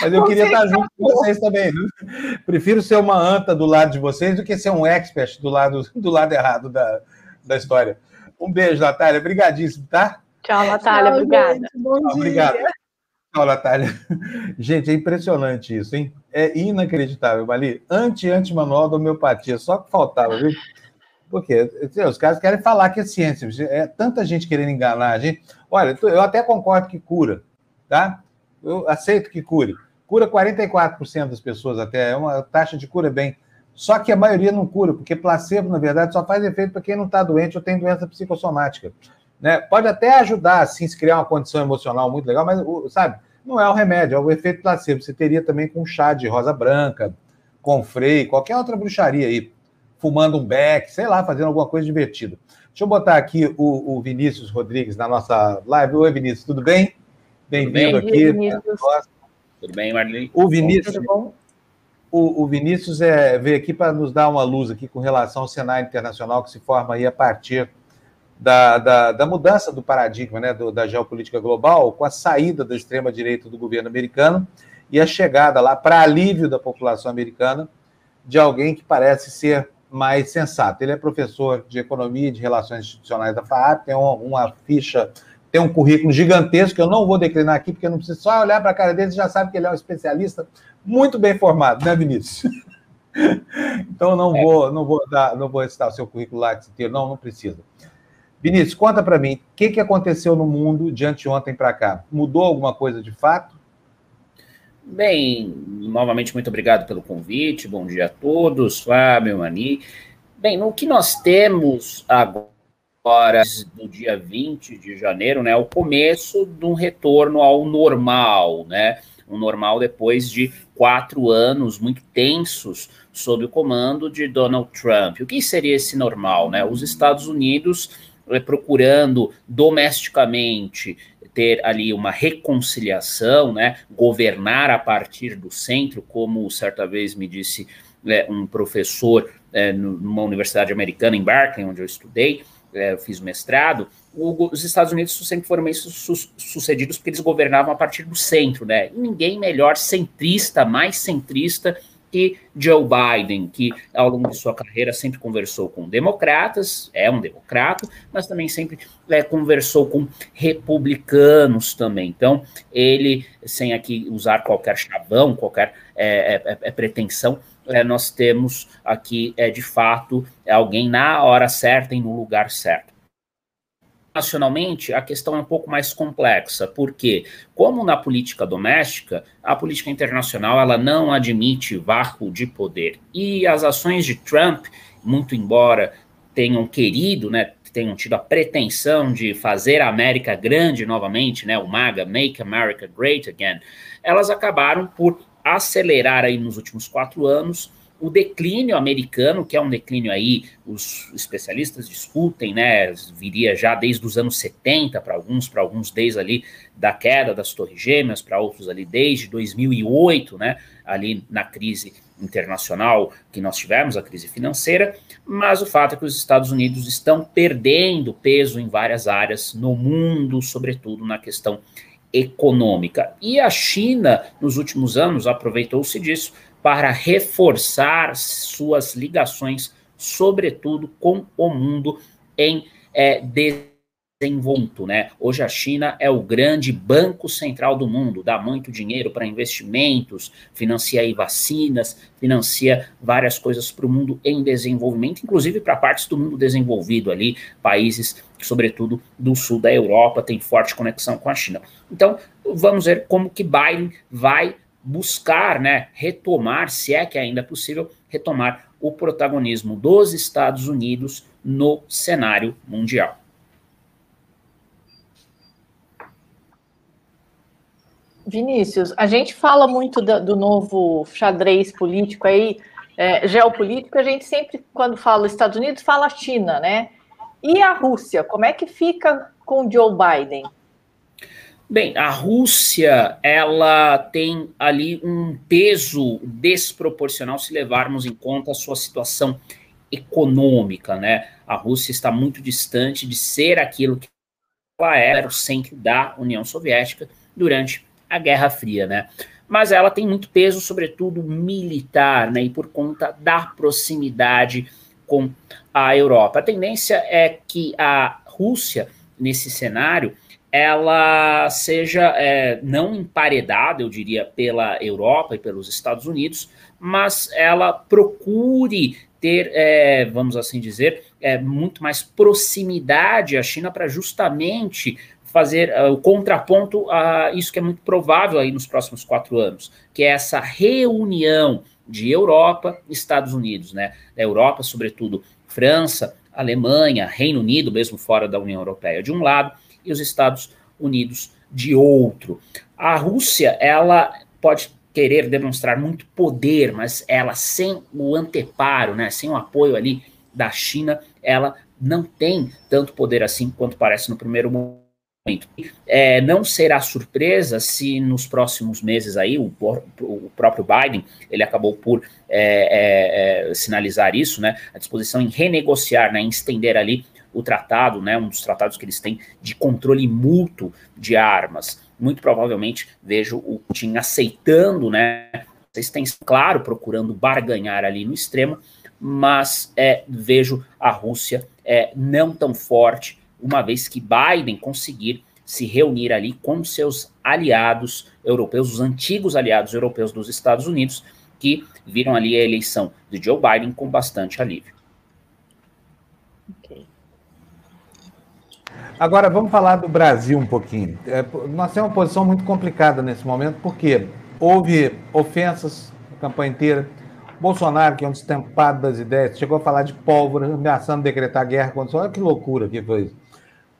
Mas eu queria estar junto com vocês também. Né? Prefiro ser uma anta do lado de vocês do que ser um expert do lado, do lado errado da, da história. Um beijo, Natália. Obrigadíssimo, tá? Tchau, Natália. Tchau, obrigada. Gente, bom dia. Obrigado. Tchau, Natália. Gente, é impressionante isso, hein? É inacreditável, Mali. Anti-anti-manual da homeopatia. Só que faltava, viu? Porque os caras querem falar que é ciência. É tanta gente querendo enganar a gente. Olha, eu até concordo que cura, tá? Eu aceito que cure. Cura 44% das pessoas até. É uma taxa de cura bem só que a maioria não cura, porque placebo, na verdade, só faz efeito para quem não está doente ou tem doença psicossomática. Né? Pode até ajudar, assim, se criar uma condição emocional muito legal, mas, sabe, não é o remédio, é o efeito placebo. Você teria também com chá de rosa branca, com freio, qualquer outra bruxaria aí, fumando um beck, sei lá, fazendo alguma coisa divertida. Deixa eu botar aqui o, o Vinícius Rodrigues na nossa live. Oi, Vinícius, tudo bem? Bem-vindo aqui. Tudo bem, Marlene? O Vinícius, o, o Vinícius é, veio aqui para nos dar uma luz aqui com relação ao cenário internacional que se forma aí a partir da, da, da mudança do paradigma né, do, da geopolítica global, com a saída da extrema-direita do governo americano e a chegada lá, para alívio da população americana, de alguém que parece ser mais sensato. Ele é professor de Economia e de Relações Institucionais da FAAP, tem uma, uma ficha, tem um currículo gigantesco, que eu não vou declinar aqui, porque eu não preciso só olhar para a cara dele, já sabe que ele é um especialista muito bem formado, né, Vinícius? então não é. vou, não vou dar, não vou recitar o seu currículo lá inteiro, não, não precisa. Vinícius, conta para mim, o que, que aconteceu no mundo de anteontem para cá? Mudou alguma coisa de fato? Bem, novamente muito obrigado pelo convite. Bom dia a todos, Fábio, Mani. Bem, no que nós temos agora do dia 20 de janeiro, né, o começo de um retorno ao normal, né? um normal depois de quatro anos muito tensos sob o comando de Donald Trump. O que seria esse normal? Né? Os Estados Unidos é, procurando domesticamente ter ali uma reconciliação, né? governar a partir do centro, como certa vez me disse é, um professor é, numa universidade americana em Berkeley, onde eu estudei, é, eu fiz mestrado, o, os Estados Unidos sempre foram bem su sucedidos porque eles governavam a partir do centro, né? E ninguém melhor centrista, mais centrista que Joe Biden, que ao longo de sua carreira sempre conversou com democratas, é um democrata, mas também sempre é, conversou com republicanos também. Então, ele, sem aqui usar qualquer chavão, qualquer é, é, é pretensão, é, nós temos aqui, é, de fato, alguém na hora certa e no lugar certo nacionalmente, a questão é um pouco mais complexa, porque, como na política doméstica, a política internacional ela não admite vácuo de poder. E as ações de Trump, muito embora tenham querido, né, tenham tido a pretensão de fazer a América grande novamente, né, o MAGA, Make America Great Again, elas acabaram por acelerar aí nos últimos quatro anos o declínio americano, que é um declínio aí, os especialistas discutem, né, viria já desde os anos 70 para alguns, para alguns desde ali da queda das Torres Gêmeas, para outros ali desde 2008, né, ali na crise internacional que nós tivemos, a crise financeira, mas o fato é que os Estados Unidos estão perdendo peso em várias áreas no mundo, sobretudo na questão econômica. E a China, nos últimos anos, aproveitou-se disso para reforçar suas ligações, sobretudo com o mundo em é, desenvolvimento. Né? Hoje a China é o grande banco central do mundo, dá muito dinheiro para investimentos, financia aí vacinas, financia várias coisas para o mundo em desenvolvimento, inclusive para partes do mundo desenvolvido ali, países, sobretudo do sul da Europa, tem forte conexão com a China. Então, vamos ver como que Biden vai buscar, né, retomar, se é que ainda é possível, retomar o protagonismo dos Estados Unidos no cenário mundial. Vinícius, a gente fala muito do, do novo xadrez político aí, é, geopolítico, a gente sempre, quando fala Estados Unidos, fala China, né? E a Rússia, como é que fica com Joe Biden? Bem, a Rússia, ela tem ali um peso desproporcional se levarmos em conta a sua situação econômica, né? A Rússia está muito distante de ser aquilo que ela era o centro da União Soviética durante a Guerra Fria, né? Mas ela tem muito peso, sobretudo militar, né? E por conta da proximidade com a Europa. A tendência é que a Rússia, nesse cenário, ela seja é, não emparedada, eu diria, pela Europa e pelos Estados Unidos, mas ela procure ter, é, vamos assim dizer, é, muito mais proximidade à China para justamente fazer uh, o contraponto a isso que é muito provável aí nos próximos quatro anos, que é essa reunião de Europa e Estados Unidos, né? Da Europa, sobretudo França, Alemanha, Reino Unido, mesmo fora da União Europeia, de um lado, e os Estados Unidos de outro. A Rússia, ela pode querer demonstrar muito poder, mas ela sem o anteparo, né, sem o apoio ali da China, ela não tem tanto poder assim quanto parece no primeiro momento. É, não será surpresa se nos próximos meses aí o, o próprio Biden ele acabou por é, é, é sinalizar isso, né, a disposição em renegociar, né, em estender ali o tratado, né, um dos tratados que eles têm de controle mútuo de armas. Muito provavelmente vejo o Putin aceitando, né, vocês têm, claro, procurando barganhar ali no extremo, mas é, vejo a Rússia é, não tão forte, uma vez que Biden conseguir se reunir ali com seus aliados europeus, os antigos aliados europeus dos Estados Unidos, que viram ali a eleição de Joe Biden com bastante alívio. Agora, vamos falar do Brasil um pouquinho. É, nós temos uma posição muito complicada nesse momento, porque houve ofensas a campanha inteira. Bolsonaro, que é um destempado das ideias, chegou a falar de pólvora, ameaçando decretar guerra contra Olha que loucura que foi isso.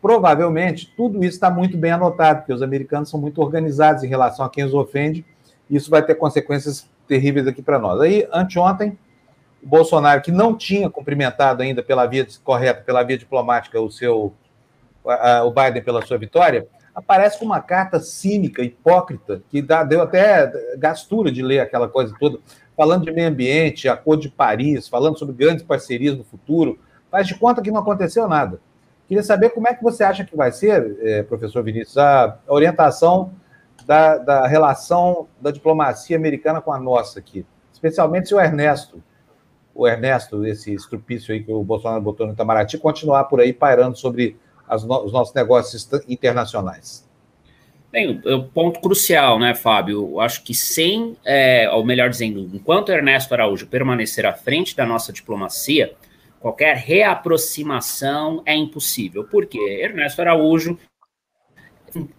Provavelmente, tudo isso está muito bem anotado, porque os americanos são muito organizados em relação a quem os ofende, e isso vai ter consequências terríveis aqui para nós. Aí, anteontem, o Bolsonaro, que não tinha cumprimentado ainda pela via correta, pela via diplomática, o seu o Biden pela sua vitória, aparece com uma carta cínica, hipócrita, que dá, deu até gastura de ler aquela coisa toda, falando de meio ambiente, Acordo de Paris, falando sobre grandes parcerias no futuro. Faz de conta que não aconteceu nada. Queria saber como é que você acha que vai ser, eh, professor Vinícius, a orientação da, da relação da diplomacia americana com a nossa aqui. especialmente se o Ernesto, o Ernesto, esse estrupício aí que o Bolsonaro botou no Itamaraty, continuar por aí pairando sobre no, os nossos negócios internacionais. Bem, o, ponto crucial, né, Fábio? Eu acho que sem, é, ou melhor dizendo, enquanto Ernesto Araújo permanecer à frente da nossa diplomacia, qualquer reaproximação é impossível. Por quê? Ernesto Araújo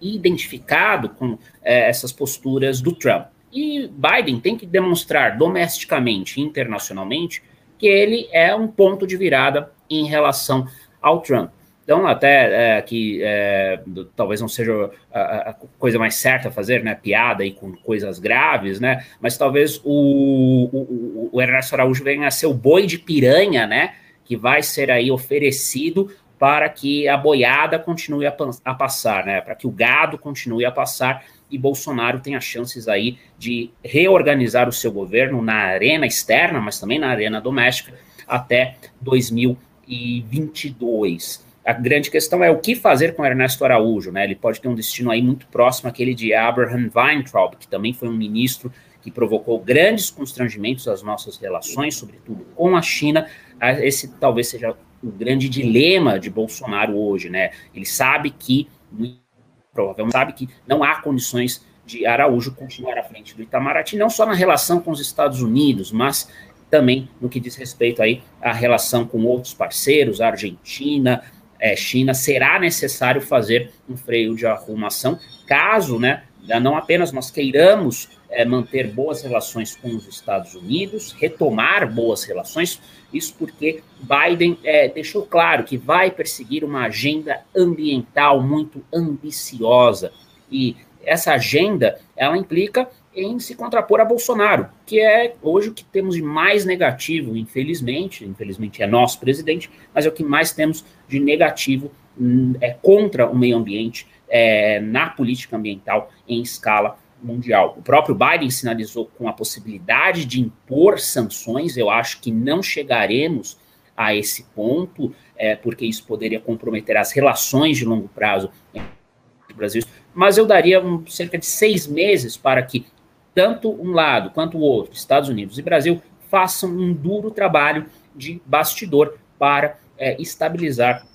identificado com é, essas posturas do Trump. E Biden tem que demonstrar domesticamente e internacionalmente que ele é um ponto de virada em relação ao Trump. Então, até é, que é, talvez não seja a, a, coisa mais certa fazer, né? Piada aí com coisas graves, né? Mas talvez o, o, o Ernesto Araújo venha a ser o boi de piranha, né? Que vai ser aí oferecido para que a boiada continue a, a passar, né? Para que o gado continue a passar e Bolsonaro tenha chances aí de reorganizar o seu governo na arena externa, mas também na arena doméstica, até 2022. A grande questão é o que fazer com Ernesto Araújo, né? Ele pode ter um destino aí muito próximo àquele de Abraham Weintraub, que também foi um ministro que provocou grandes constrangimentos às nossas relações, sobretudo com a China. Esse talvez seja o grande dilema de Bolsonaro hoje, né? Ele sabe que, provavelmente, sabe que não há condições de Araújo continuar à frente do Itamaraty, não só na relação com os Estados Unidos, mas também no que diz respeito aí à relação com outros parceiros, Argentina, é, China, será necessário fazer um freio de arrumação, caso, né, não apenas nós queiramos é, manter boas relações com os Estados Unidos, retomar boas relações, isso porque Biden é, deixou claro que vai perseguir uma agenda ambiental muito ambiciosa, e essa agenda, ela implica em se contrapor a Bolsonaro, que é hoje o que temos de mais negativo, infelizmente, infelizmente é nosso presidente, mas é o que mais temos de negativo hum, é, contra o meio ambiente é, na política ambiental em escala mundial. O próprio Biden sinalizou com a possibilidade de impor sanções, eu acho que não chegaremos a esse ponto, é, porque isso poderia comprometer as relações de longo prazo entre o Brasil, mas eu daria um, cerca de seis meses para que tanto um lado quanto o outro, Estados Unidos e Brasil, façam um duro trabalho de bastidor para é, estabilizar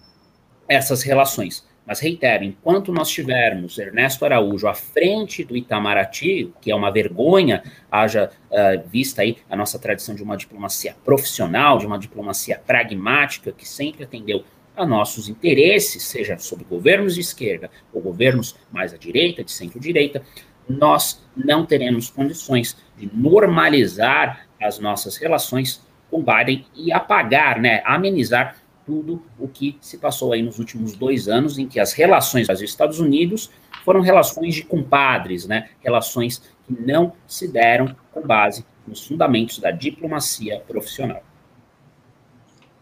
essas relações. Mas reitero, enquanto nós tivermos Ernesto Araújo à frente do Itamaraty, que é uma vergonha, haja uh, vista aí a nossa tradição de uma diplomacia profissional, de uma diplomacia pragmática, que sempre atendeu a nossos interesses, seja sob governos de esquerda ou governos mais à direita, de centro-direita, nós não teremos condições de normalizar as nossas relações com Biden e apagar, né, amenizar tudo o que se passou aí nos últimos dois anos, em que as relações Brasil Estados Unidos foram relações de compadres, né, relações que não se deram com base nos fundamentos da diplomacia profissional.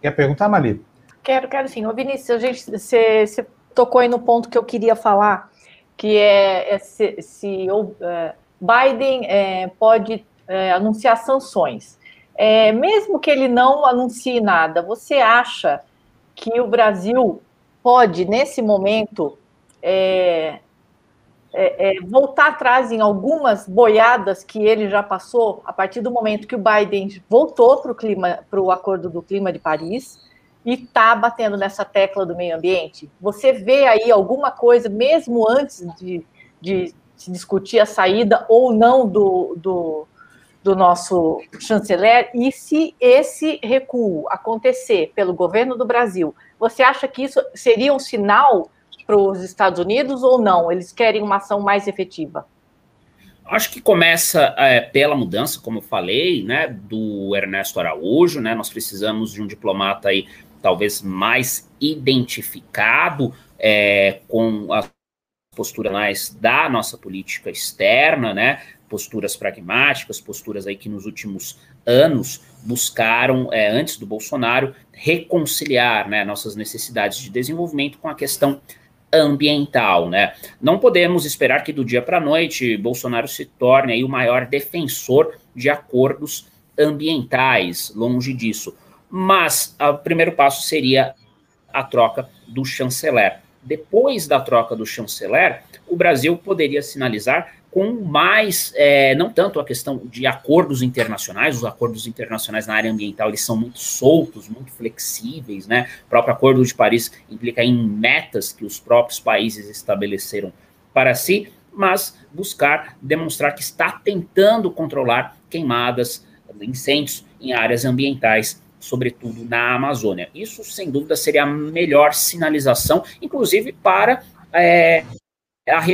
Quer perguntar, Mali? Quero, quero sim. Ô, Vinícius, a gente, você, você tocou aí no ponto que eu queria falar, que é, é se, se é, Biden é, pode é, anunciar sanções. É, mesmo que ele não anuncie nada, você acha que o Brasil pode, nesse momento, é, voltar atrás em algumas boiadas que ele já passou a partir do momento que o Biden voltou para o acordo do clima de Paris? e está batendo nessa tecla do meio ambiente? Você vê aí alguma coisa, mesmo antes de, de se discutir a saída ou não do, do, do nosso chanceler? E se esse recuo acontecer pelo governo do Brasil, você acha que isso seria um sinal para os Estados Unidos ou não? Eles querem uma ação mais efetiva? Acho que começa é, pela mudança, como eu falei, né, do Ernesto Araújo, né, nós precisamos de um diplomata aí talvez mais identificado é, com as posturas da nossa política externa, né? Posturas pragmáticas, posturas aí que nos últimos anos buscaram, é, antes do Bolsonaro, reconciliar né, nossas necessidades de desenvolvimento com a questão ambiental, né? Não podemos esperar que do dia para a noite Bolsonaro se torne aí o maior defensor de acordos ambientais, longe disso mas o primeiro passo seria a troca do chanceler. Depois da troca do chanceler, o Brasil poderia sinalizar com mais, é, não tanto a questão de acordos internacionais, os acordos internacionais na área ambiental, eles são muito soltos, muito flexíveis, né? O próprio Acordo de Paris implica em metas que os próprios países estabeleceram para si, mas buscar demonstrar que está tentando controlar queimadas, incêndios em áreas ambientais, sobretudo na Amazônia. Isso, sem dúvida, seria a melhor sinalização, inclusive para é, a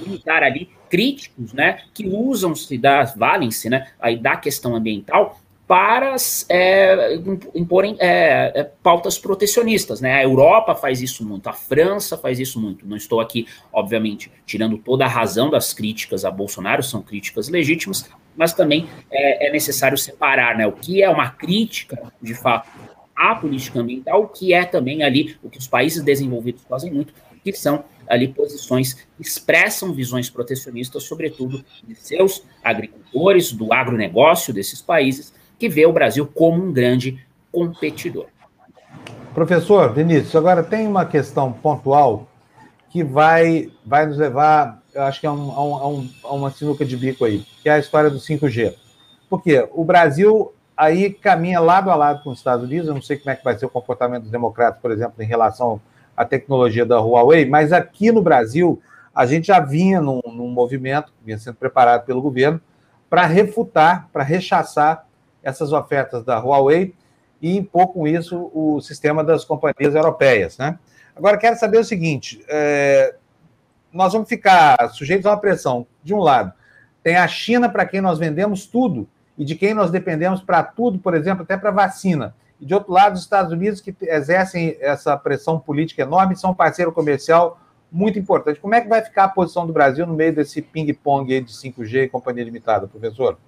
limitar ali críticos, né, que usam-se da, valem-se, né, aí da questão ambiental para é, imporem é, é, pautas protecionistas. Né? A Europa faz isso muito, a França faz isso muito. Não estou aqui, obviamente, tirando toda a razão das críticas a Bolsonaro, são críticas legítimas, mas também é, é necessário separar né, o que é uma crítica, de fato, à política ambiental, o que é também ali o que os países desenvolvidos fazem muito, que são ali posições que expressam visões protecionistas, sobretudo de seus agricultores, do agronegócio desses países, que vê o Brasil como um grande competidor. Professor Vinícius, agora tem uma questão pontual que vai, vai nos levar, eu acho que é um, a, um, a uma sinuca de bico aí, que é a história do 5G. Porque o Brasil aí caminha lado a lado com os Estados Unidos, eu não sei como é que vai ser o comportamento dos democratas, por exemplo, em relação à tecnologia da Huawei, mas aqui no Brasil a gente já vinha num, num movimento, vinha sendo preparado pelo governo, para refutar, para rechaçar essas ofertas da Huawei e impor com isso o sistema das companhias europeias. Né? Agora, quero saber o seguinte: é, nós vamos ficar sujeitos a uma pressão. De um lado, tem a China, para quem nós vendemos tudo, e de quem nós dependemos para tudo, por exemplo, até para vacina. E de outro lado, os Estados Unidos, que exercem essa pressão política enorme, são um parceiro comercial muito importante. Como é que vai ficar a posição do Brasil no meio desse ping-pong de 5G e companhia limitada, professor?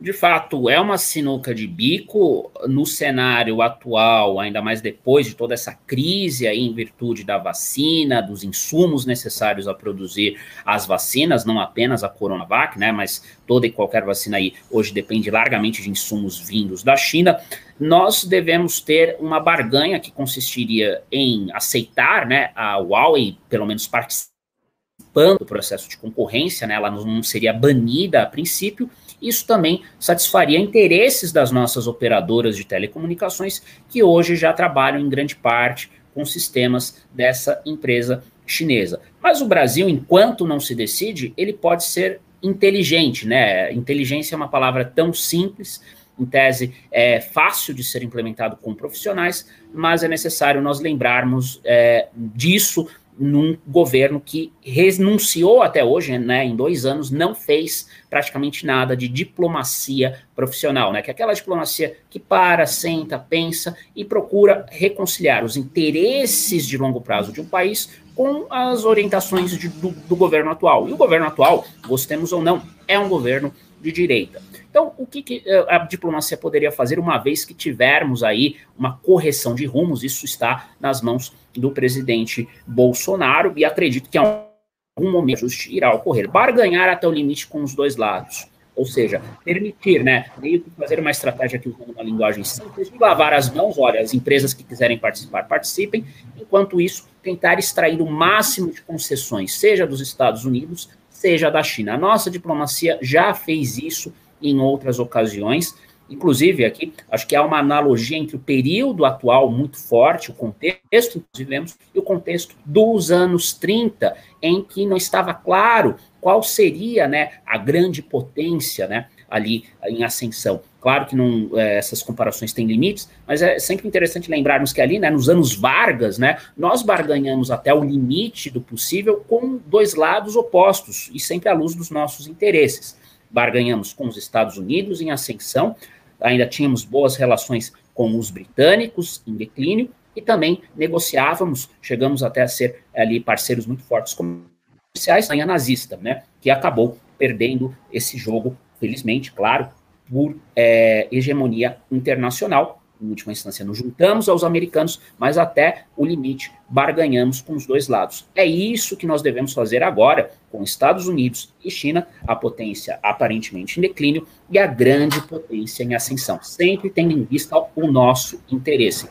de fato, é uma sinuca de bico no cenário atual, ainda mais depois de toda essa crise aí em virtude da vacina, dos insumos necessários a produzir as vacinas, não apenas a Coronavac, né, mas toda e qualquer vacina aí hoje depende largamente de insumos vindos da China. Nós devemos ter uma barganha que consistiria em aceitar, né, a Huawei pelo menos participando do processo de concorrência, né, ela não seria banida a princípio, isso também satisfaria interesses das nossas operadoras de telecomunicações, que hoje já trabalham em grande parte com sistemas dessa empresa chinesa. Mas o Brasil, enquanto não se decide, ele pode ser inteligente, né? Inteligência é uma palavra tão simples, em tese é fácil de ser implementado com profissionais, mas é necessário nós lembrarmos é, disso num governo que renunciou até hoje, né, em dois anos, não fez praticamente nada de diplomacia profissional, né, que é aquela diplomacia que para, senta, pensa e procura reconciliar os interesses de longo prazo de um país com as orientações de, do, do governo atual. E o governo atual, gostemos ou não, é um governo de direita. Então, o que, que, eh, a diplomacia poderia fazer uma vez que tivermos aí uma correção de rumos? Isso está nas mãos do presidente Bolsonaro e acredito que em algum momento irá ocorrer. Barganhar até o limite com os dois lados. Ou seja, permitir, né, meio que fazer uma estratégia aqui usando uma linguagem simples, lavar as mãos, olha, as empresas que quiserem participar, participem, enquanto isso, tentar extrair o máximo de concessões, seja dos Estados Unidos, seja da China. A nossa diplomacia já fez isso em outras ocasiões. Inclusive, aqui, acho que há uma analogia entre o período atual muito forte, o contexto que vivemos, e o contexto dos anos 30, em que não estava claro qual seria né, a grande potência né, ali em ascensão. Claro que não, é, essas comparações têm limites, mas é sempre interessante lembrarmos que ali, né, nos anos Vargas, né, nós barganhamos até o limite do possível com dois lados opostos e sempre à luz dos nossos interesses barganhamos com os Estados Unidos em ascensão, ainda tínhamos boas relações com os britânicos em declínio e também negociávamos, chegamos até a ser ali parceiros muito fortes comerciais, a nazista, né, que acabou perdendo esse jogo, felizmente, claro, por é, hegemonia internacional, em última instância, nos juntamos aos americanos, mas até o limite barganhamos com os dois lados. É isso que nós devemos fazer agora com Estados Unidos e China, a potência aparentemente em declínio e a grande potência em ascensão, sempre tendo em vista o nosso interesse.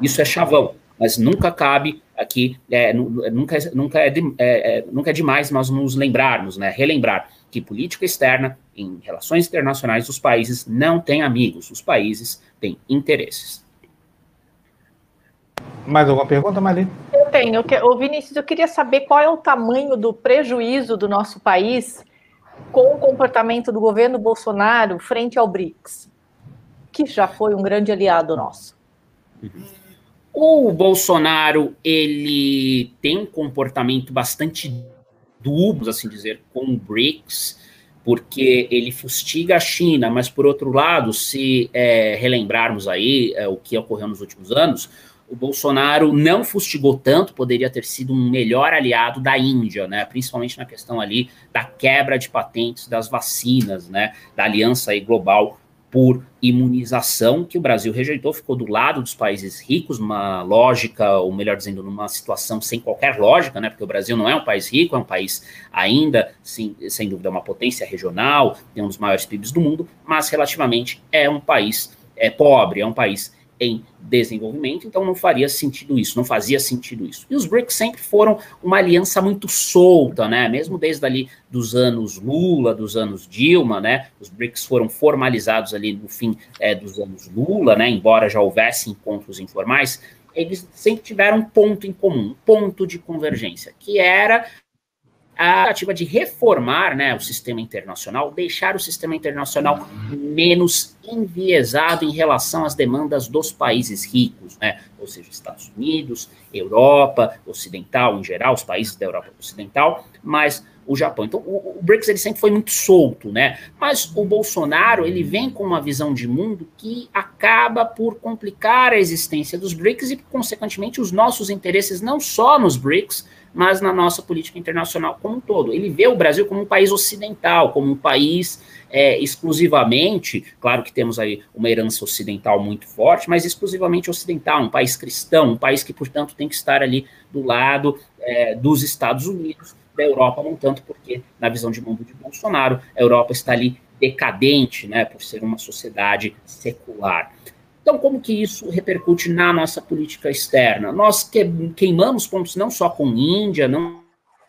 Isso é chavão, mas nunca cabe aqui é, nunca, nunca, é, é, nunca é demais nós nos lembrarmos, né, relembrar que política externa, em relações internacionais, os países não têm amigos, os países têm interesses. Mais alguma pergunta, Mali? Eu tenho. Ô, Vinícius, eu queria saber qual é o tamanho do prejuízo do nosso país com o comportamento do governo Bolsonaro frente ao BRICS, que já foi um grande aliado nosso. O Bolsonaro, ele tem um comportamento bastante dúbio, assim dizer, com o BRICS, porque ele fustiga a China, mas por outro lado, se é, relembrarmos aí é, o que ocorreu nos últimos anos, o Bolsonaro não fustigou tanto, poderia ter sido um melhor aliado da Índia, né? Principalmente na questão ali da quebra de patentes das vacinas, né? Da aliança global por imunização que o Brasil rejeitou, ficou do lado dos países ricos, numa lógica, ou melhor dizendo, numa situação sem qualquer lógica, né? Porque o Brasil não é um país rico, é um país ainda, sim, sem dúvida, uma potência regional, tem um dos maiores PIBs do mundo, mas relativamente é um país é pobre, é um país em desenvolvimento, então não faria sentido isso, não fazia sentido isso. E os BRICS sempre foram uma aliança muito solta, né? Mesmo desde ali dos anos Lula, dos anos Dilma, né? Os BRICS foram formalizados ali no fim é, dos anos Lula, né? Embora já houvesse encontros informais, eles sempre tiveram um ponto em comum, um ponto de convergência, que era a tentativa de reformar né, o sistema internacional, deixar o sistema internacional menos enviesado em relação às demandas dos países ricos, né? ou seja, Estados Unidos, Europa Ocidental em geral, os países da Europa Ocidental, mas o Japão. Então, o, o, BRICS ele sempre foi muito solto, né? Mas o Bolsonaro ele vem com uma visão de mundo que acaba por complicar a existência dos BRICS e, consequentemente, os nossos interesses não só nos BRICS, mas na nossa política internacional como um todo. Ele vê o Brasil como um país ocidental, como um país é, exclusivamente, claro que temos aí uma herança ocidental muito forte, mas exclusivamente ocidental, um país cristão, um país que, portanto, tem que estar ali do lado é, dos Estados Unidos, da Europa, não tanto porque, na visão de mundo de Bolsonaro, a Europa está ali decadente, né, por ser uma sociedade secular. Então, como que isso repercute na nossa política externa? Nós queimamos pontos não só com Índia, não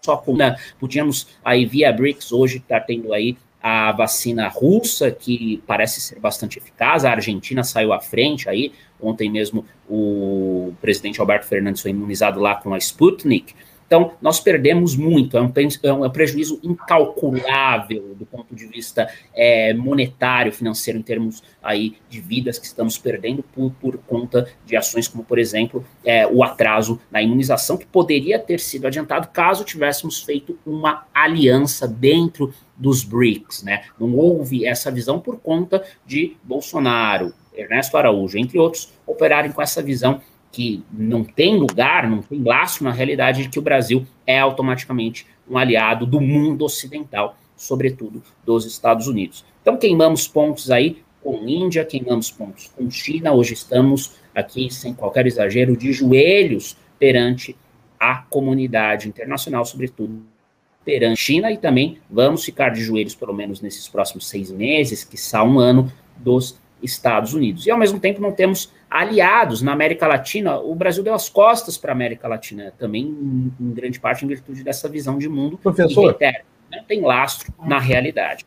só com. Né, podíamos aí, via BRICS, hoje estar tá tendo aí a vacina russa, que parece ser bastante eficaz, a Argentina saiu à frente aí, ontem mesmo o presidente Alberto Fernandes foi imunizado lá com a Sputnik, então, nós perdemos muito, é um, é um, prejuízo incalculável do ponto de vista é, monetário, financeiro, em termos aí de vidas que estamos perdendo por, por conta de ações como, por exemplo, é, o atraso na imunização, que poderia ter sido adiantado caso tivéssemos feito uma aliança dentro dos BRICS, né? Não houve essa visão por conta de Bolsonaro, Ernesto Araújo, entre outros, operarem com essa visão que não tem lugar, não tem laço na realidade de que o Brasil é automaticamente um aliado do mundo ocidental, sobretudo dos Estados Unidos. Então queimamos pontos aí com Índia, queimamos pontos com China, hoje estamos aqui, sem qualquer exagero, de joelhos perante a comunidade internacional, sobretudo perante China, e também vamos ficar de joelhos, pelo menos nesses próximos seis meses, que são um ano, dos Estados Unidos. E ao mesmo tempo não temos aliados na América Latina. O Brasil deu as costas para a América Latina também, em, em, grande parte em virtude dessa visão de mundo. Professor, reitero, né? tem lastro na realidade.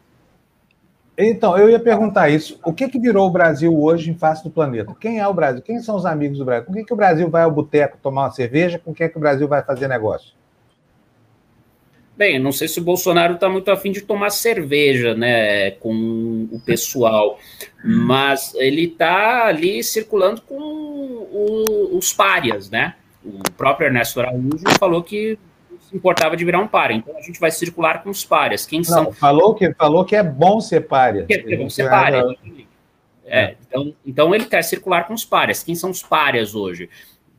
Então, eu ia perguntar isso. O que, que virou o Brasil hoje em face do planeta? Quem é o Brasil? Quem são os amigos do Brasil? Com quem que o Brasil vai ao boteco tomar uma cerveja? Com quem é que o Brasil vai fazer negócio? Bem, não sei se o Bolsonaro está muito afim de tomar cerveja, né, com o pessoal, mas ele está ali circulando com o, os párias, né? O próprio Ernesto Araújo falou que se importava de virar um pária, então a gente vai circular com os párias. Quem não, são? Falou que falou que é bom ser pária. Que é bom ser pária. É, então, então ele quer circular com os párias. Quem são os párias hoje?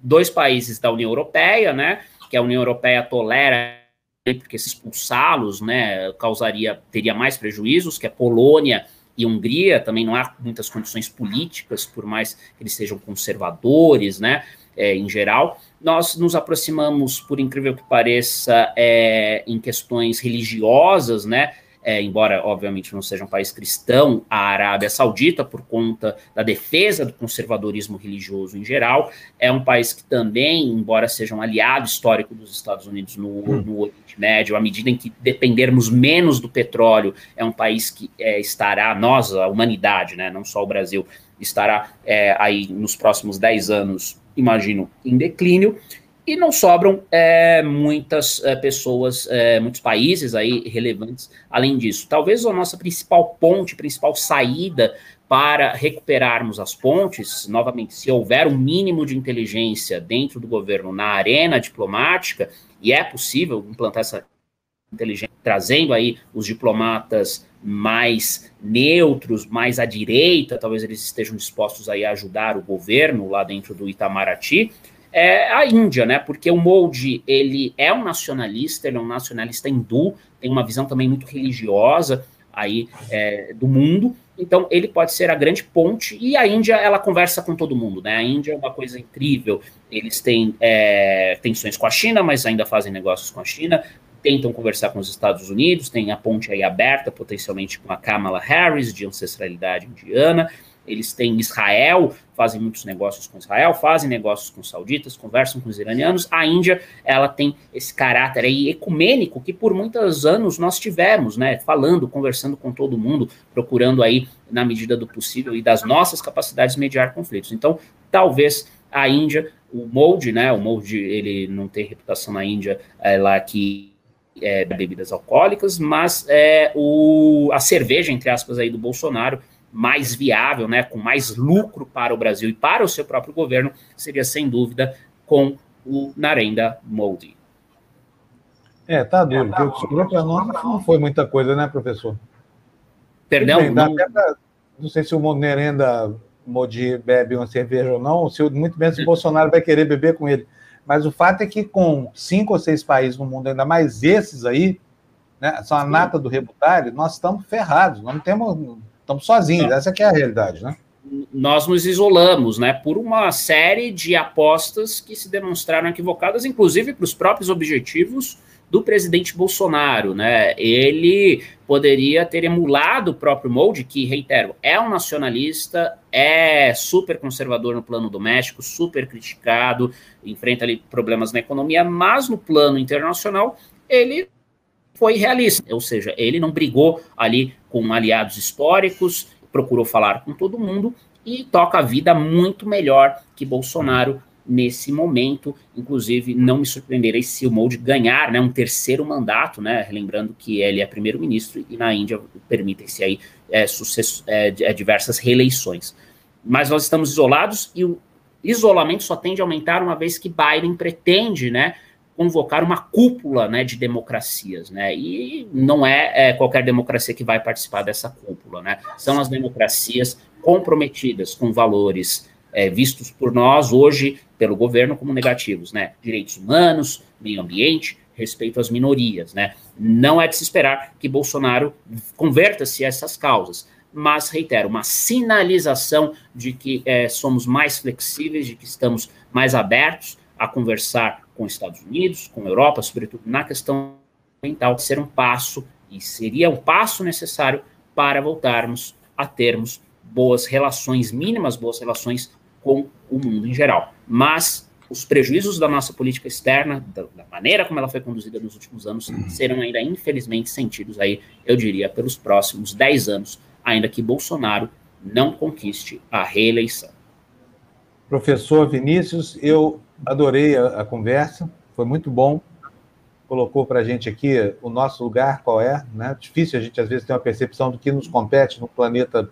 Dois países da União Europeia, né? Que a União Europeia tolera porque se expulsá-los, né, causaria, teria mais prejuízos, que a Polônia e Hungria também não há muitas condições políticas, por mais que eles sejam conservadores, né, é, em geral. Nós nos aproximamos, por incrível que pareça, é, em questões religiosas, né, é, embora obviamente não seja um país cristão, a Arábia Saudita, por conta da defesa do conservadorismo religioso em geral, é um país que também, embora seja um aliado histórico dos Estados Unidos no, hum. no Oriente Médio, à medida em que dependermos menos do petróleo, é um país que é, estará, nós, a humanidade, né, não só o Brasil, estará é, aí nos próximos 10 anos, imagino, em declínio e não sobram é, muitas é, pessoas, é, muitos países aí relevantes além disso. Talvez a nossa principal ponte, principal saída para recuperarmos as pontes, novamente, se houver um mínimo de inteligência dentro do governo na arena diplomática, e é possível implantar essa inteligência, trazendo aí os diplomatas mais neutros, mais à direita, talvez eles estejam dispostos aí a ajudar o governo lá dentro do Itamaraty, é a Índia, né? Porque o Modi, ele é um nacionalista, ele é um nacionalista hindu, tem uma visão também muito religiosa aí é, do mundo, então ele pode ser a grande ponte, e a Índia, ela conversa com todo mundo, né? A Índia é uma coisa incrível, eles têm é, tensões com a China, mas ainda fazem negócios com a China, tentam conversar com os Estados Unidos, tem a ponte aí aberta, potencialmente com a Kamala Harris, de ancestralidade indiana, eles têm Israel, fazem muitos negócios com Israel, fazem negócios com os sauditas, conversam com os iranianos. A Índia, ela tem esse caráter aí ecumênico que por muitos anos nós tivemos, né, falando, conversando com todo mundo, procurando aí, na medida do possível e das nossas capacidades, mediar conflitos. Então, talvez a Índia, o Molde, né, o Molde, ele não tem reputação na Índia é, lá que é, bebidas alcoólicas, mas é, o, a cerveja, entre aspas, aí do Bolsonaro, mais viável, né, com mais lucro para o Brasil e para o seu próprio governo, seria sem dúvida com o Narendra Modi. É, tá duro, porque o que sobrou para nós não foi muita coisa, né, professor? Perdão? Bem, não... Pra, não sei se o Narendra Modi bebe uma cerveja ou não, se, muito menos se o Bolsonaro vai querer beber com ele. Mas o fato é que com cinco ou seis países no mundo, ainda mais esses aí, né, são a nata do rebutário, nós estamos ferrados, nós não temos Estamos sozinhos, essa é a realidade, né? Nós nos isolamos, né, por uma série de apostas que se demonstraram equivocadas, inclusive para os próprios objetivos do presidente Bolsonaro, né? Ele poderia ter emulado o próprio Molde, que, reitero, é um nacionalista, é super conservador no plano doméstico, super criticado, enfrenta ali problemas na economia, mas no plano internacional ele foi realista, ou seja, ele não brigou ali com aliados históricos, procurou falar com todo mundo e toca a vida muito melhor que Bolsonaro nesse momento. Inclusive, não me surpreenderei se o Modi ganhar né, um terceiro mandato, né, lembrando que ele é primeiro-ministro e na Índia permitem-se aí é, sucesso, é, é, diversas reeleições. Mas nós estamos isolados e o isolamento só tende a aumentar uma vez que Biden pretende, né, convocar uma cúpula né, de democracias, né? E não é, é, qualquer democracia que vai participar dessa cúpula, né? São as democracias comprometidas com valores é, vistos por nós hoje pelo governo como negativos, né? Direitos humanos, meio ambiente, respeito às minorias, né? Não é de se esperar que Bolsonaro converta-se a essas causas, mas reitero, uma sinalização de que é, somos mais flexíveis, de que estamos mais abertos a conversar com os Estados Unidos, com a Europa, sobretudo na questão ambiental, ser um passo, e seria um passo necessário para voltarmos a termos boas relações, mínimas boas relações com o mundo em geral. Mas os prejuízos da nossa política externa, da, da maneira como ela foi conduzida nos últimos anos, serão ainda infelizmente sentidos aí, eu diria, pelos próximos 10 anos, ainda que Bolsonaro não conquiste a reeleição. Professor Vinícius, eu adorei a, a conversa, foi muito bom. Colocou para a gente aqui o nosso lugar, qual é. Né? Difícil a gente, às vezes, ter uma percepção do que nos compete no planeta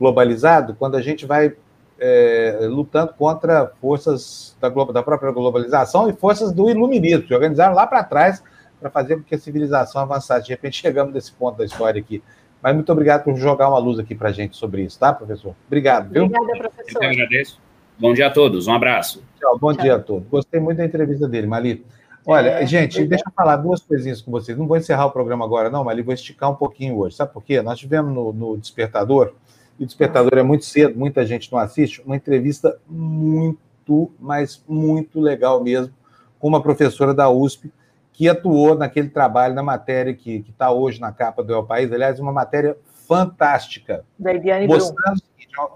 globalizado, quando a gente vai é, lutando contra forças da, da, própria globalização e forças do iluminismo, que organizaram lá para trás para fazer com que a civilização avançasse. De repente, chegamos nesse ponto da história aqui. Mas muito obrigado por jogar uma luz aqui para a gente sobre isso, tá, professor? Obrigado, viu? Obrigada, professor. Eu agradeço. Bom dia a todos, um abraço. Tchau, bom Tchau. dia a todos. Gostei muito da entrevista dele, Mali. Olha, é, gente, deixa eu falar duas coisinhas com vocês. Não vou encerrar o programa agora, não, Mali, vou esticar um pouquinho hoje. Sabe por quê? Nós tivemos no, no Despertador, e o Despertador é muito cedo, muita gente não assiste, uma entrevista muito, mas muito legal mesmo, com uma professora da USP, que atuou naquele trabalho, na matéria que está hoje na capa do El País, aliás, uma matéria fantástica. Da Eliane Brum.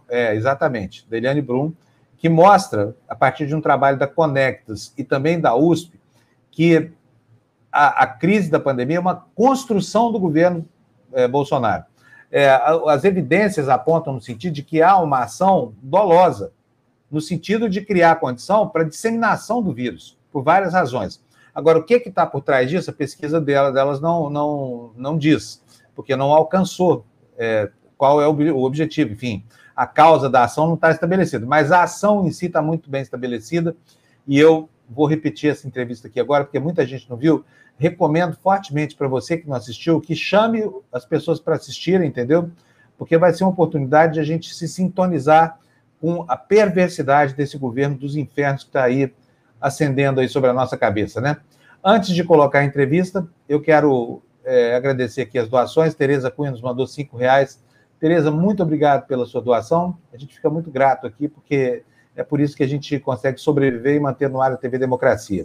É, exatamente, da Eliane Brum, que mostra, a partir de um trabalho da Conectas e também da USP, que a, a crise da pandemia é uma construção do governo é, Bolsonaro. É, as evidências apontam no sentido de que há uma ação dolosa, no sentido de criar condição para disseminação do vírus, por várias razões. Agora, o que está por trás disso? A pesquisa dela, delas não, não, não diz, porque não alcançou é, qual é o, o objetivo. Enfim, a causa da ação não está estabelecida, mas a ação em si está muito bem estabelecida, e eu vou repetir essa entrevista aqui agora, porque muita gente não viu recomendo fortemente para você que não assistiu que chame as pessoas para assistirem, entendeu? Porque vai ser uma oportunidade de a gente se sintonizar com a perversidade desse governo dos infernos que está aí acendendo aí sobre a nossa cabeça, né? Antes de colocar a entrevista, eu quero é, agradecer aqui as doações. Tereza Cunha nos mandou cinco reais. Tereza, muito obrigado pela sua doação. A gente fica muito grato aqui, porque é por isso que a gente consegue sobreviver e manter no ar a TV Democracia.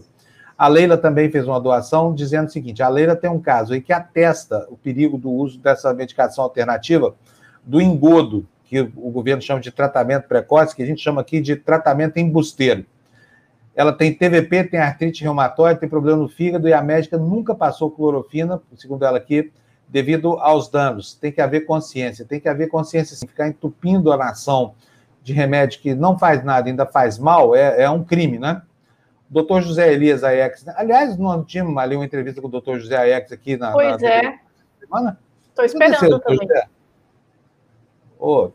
A Leila também fez uma doação dizendo o seguinte: a Leila tem um caso aí que atesta o perigo do uso dessa medicação alternativa do engodo, que o governo chama de tratamento precoce, que a gente chama aqui de tratamento embusteiro. Ela tem TVP, tem artrite reumatoide, tem problema no fígado e a médica nunca passou clorofina, segundo ela aqui, devido aos danos. Tem que haver consciência, tem que haver consciência, assim, ficar entupindo a nação de remédio que não faz nada, ainda faz mal, é, é um crime, né? doutor José Elias Aiex. Né? Aliás, nós tínhamos ali uma entrevista com o doutor José Aiex aqui na. Pois na é. Estou esperando também. José? Ô,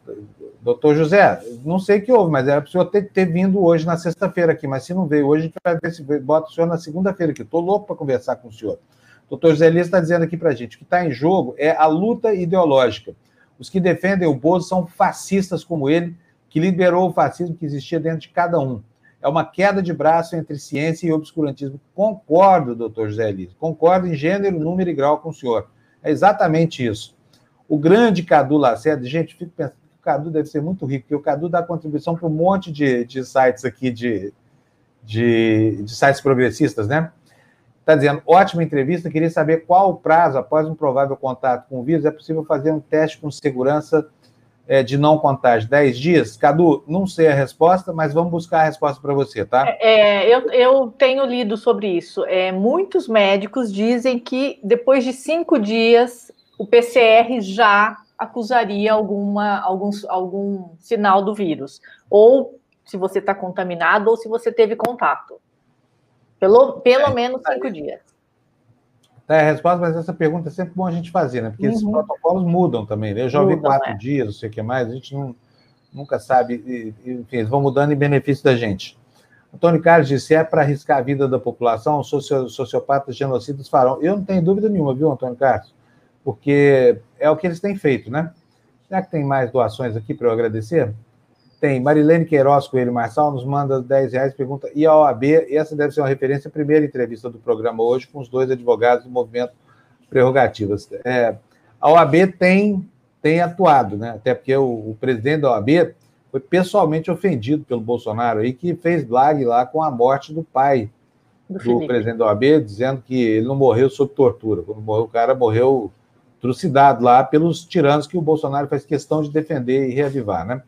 doutor José, não sei o que houve, mas era para o senhor ter, ter vindo hoje na sexta-feira aqui, mas se não veio hoje, a gente vai ver se bota o senhor na segunda-feira aqui. Estou louco para conversar com o senhor. Doutor José Elias está dizendo aqui para a gente: o que está em jogo é a luta ideológica. Os que defendem o Bozo são fascistas como ele, que liberou o fascismo que existia dentro de cada um é uma queda de braço entre ciência e obscurantismo. Concordo, doutor José Elias, concordo em gênero, número e grau com o senhor. É exatamente isso. O grande Cadu Lacerda, gente, fico pensando que o Cadu deve ser muito rico, porque o Cadu dá contribuição para um monte de, de sites aqui, de, de, de sites progressistas, né? Está dizendo, ótima entrevista, queria saber qual o prazo, após um provável contato com o vírus, é possível fazer um teste com segurança é, de não contágio 10 dias? Cadu, não sei a resposta, mas vamos buscar a resposta para você, tá? É, eu, eu tenho lido sobre isso. É, muitos médicos dizem que depois de cinco dias o PCR já acusaria alguma, algum, algum sinal do vírus. Ou se você está contaminado ou se você teve contato. Pelo, pelo é, menos cinco dias tá a resposta, mas essa pergunta é sempre bom a gente fazer, né? Porque uhum. esses protocolos mudam também. Né? Eu já ouvi mudam, quatro é. dias, não sei o que mais, a gente não, nunca sabe, enfim, eles vão mudando em benefício da gente. Antônio Carlos disse: se é para arriscar a vida da população, os sociopatas genocidas farão. Eu não tenho dúvida nenhuma, viu, Antônio Carlos? Porque é o que eles têm feito, né? Será que tem mais doações aqui para eu agradecer? Tem. Marilene Queiroz Coelho Marçal nos manda 10 reais, pergunta, e a OAB? E essa deve ser uma referência à primeira entrevista do programa hoje com os dois advogados do movimento Prerrogativas. É, a OAB tem, tem atuado, né? Até porque o, o, presidente da OAB foi pessoalmente ofendido pelo Bolsonaro aí, que fez blague lá com a morte do pai do, do presidente da OAB, dizendo que ele não morreu sob tortura. Quando morreu, o cara morreu trucidado lá pelos tiranos que o Bolsonaro faz questão de defender e reavivar, né?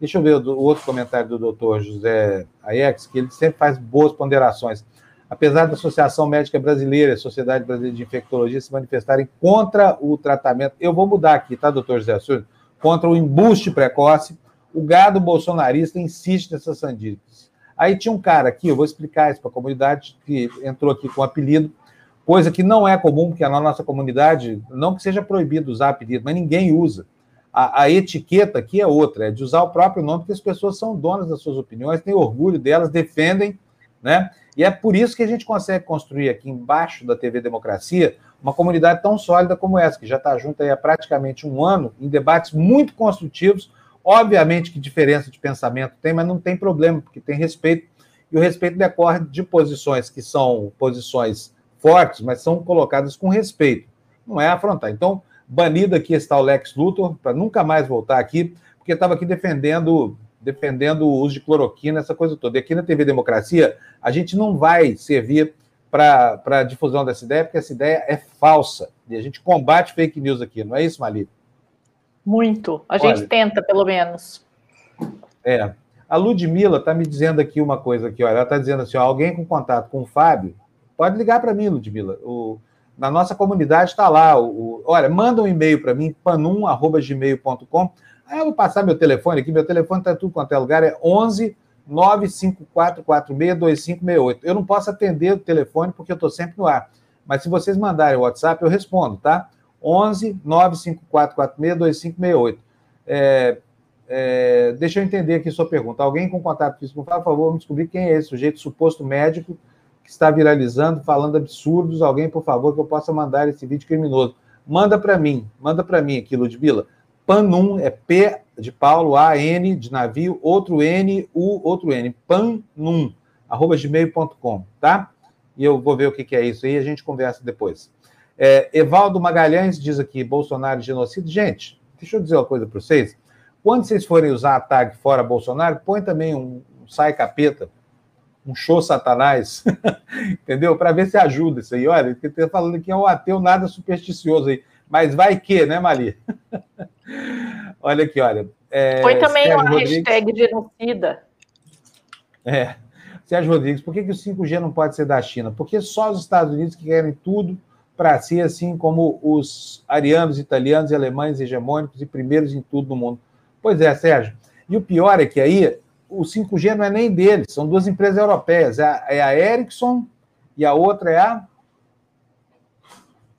Deixa eu ver o, outro comentário do doutor José Aiex, que ele sempre faz boas ponderações. Apesar da Associação Médica Brasileira a Sociedade Brasileira de Infectologia se manifestarem contra o tratamento, eu vou mudar aqui, tá, doutor José Assunção? Contra o embuste precoce, o gado bolsonarista insiste nessas sandices. Aí tinha um cara aqui, eu vou explicar isso para a comunidade, que entrou aqui com apelido, coisa que não é comum, porque na nossa comunidade, não que seja proibido usar apelido, mas ninguém usa. A, a, etiqueta aqui é outra, é de usar o próprio nome, porque as pessoas são donas das suas opiniões, têm orgulho delas, defendem, né? E é por isso que a gente consegue construir aqui embaixo da TV Democracia uma comunidade tão sólida como essa, que já está junto há praticamente um ano, em debates muito construtivos. Obviamente que diferença de pensamento tem, mas não tem problema, porque tem respeito, e o respeito decorre de posições que são posições fortes, mas são colocadas com respeito, não é afrontar. Então, banido aqui está o Lex Luthor, para nunca mais voltar aqui, porque estava aqui defendendo defendendo o uso de cloroquina, essa coisa toda. E aqui na TV Democracia, a gente não vai servir para a difusão dessa ideia, porque essa ideia é falsa. E a gente combate fake news aqui, não é isso, Mali? Muito. A Olha, gente tenta, pelo menos. É. A Ludmilla está me dizendo aqui uma coisa aqui, olha, ela está dizendo assim, ó, alguém com contato com o Fábio, pode ligar para mim, Ludmilla. O, na nossa comunidade está lá. O, o, olha, manda um e-mail para mim, panum.gmail.com. Aí eu vou passar meu telefone aqui, meu telefone está tudo quanto é lugar, é 11 954462568. Eu não posso atender o telefone porque eu estou sempre no ar. Mas se vocês mandarem o WhatsApp, eu respondo, tá? 11 954462568. É, é, deixa eu entender aqui sua pergunta. Alguém com contato físico, por favor, me descobrir quem é esse sujeito suposto médico que está viralizando, falando absurdos. Alguém, por favor, que eu possa mandar esse vídeo criminoso. Manda para mim, manda para mim aqui, Ludmilla. Panum é P de Paulo, A, N de navio, outro N, U, outro N. Panum, arroba gmail.com, tá? E eu vou ver o que, é isso aí, a gente conversa depois. É, Evaldo Magalhães diz aqui, Bolsonaro genocídio. Gente, deixa eu dizer uma coisa para vocês. Quando vocês forem usar a tag fora Bolsonaro, põe também um, um sai capeta, um show satanás, entendeu? Para ver se ajuda isso aí. Olha, que está falando que é um ateu nada supersticioso aí. Mas vai que, né, Mali? olha aqui, olha. É, Põe também Sérgio uma Rodrigues... hashtag genocida. É. Sérgio Rodrigues, por que, que o 5G não pode ser da China? Porque só os Estados Unidos que querem tudo para si, assim como os arianos, italianos e alemães hegemônicos e primeiros em tudo no mundo. Pois é, Sérgio. E o pior é que aí o 5G não é nem deles, são duas empresas europeias. É a, é a Ericsson e a outra é a.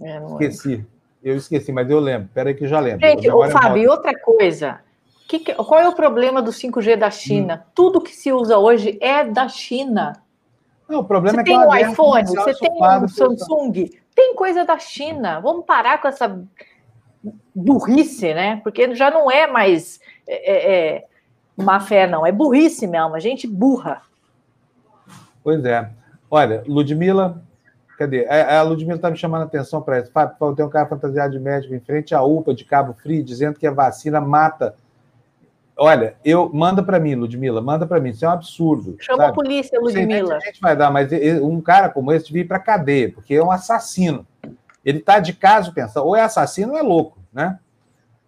É, esqueci. Eu esqueci, mas eu lembro. Peraí que eu já lembro. Gente, ô, Fábio, outra coisa. Que, qual é o problema do 5G da China? Hum. Tudo que se usa hoje é da China. Não, o problema você é que tem um iPhone, você tem um Samsung, tem coisa da China. Vamos parar com essa burrice, né? Porque já não é mais é, é, é, má fé, não. É burrice mesmo, a gente burra. Pois é. Olha, Ludmilla, cadê? É, a Ludmilla está me chamando a atenção para isso. Fábio, tem um cara fantasiado de médico em frente à UPA de Cabo Frio, dizendo que a vacina mata Olha, eu manda para mim, Ludmila, manda para mim. Isso é um absurdo. Chama sabe? a polícia, Ludmila. A gente vai dar, mas um cara como esse devia ir para cadeia, porque é um assassino. Ele está de caso pensando, ou é assassino ou é louco, né?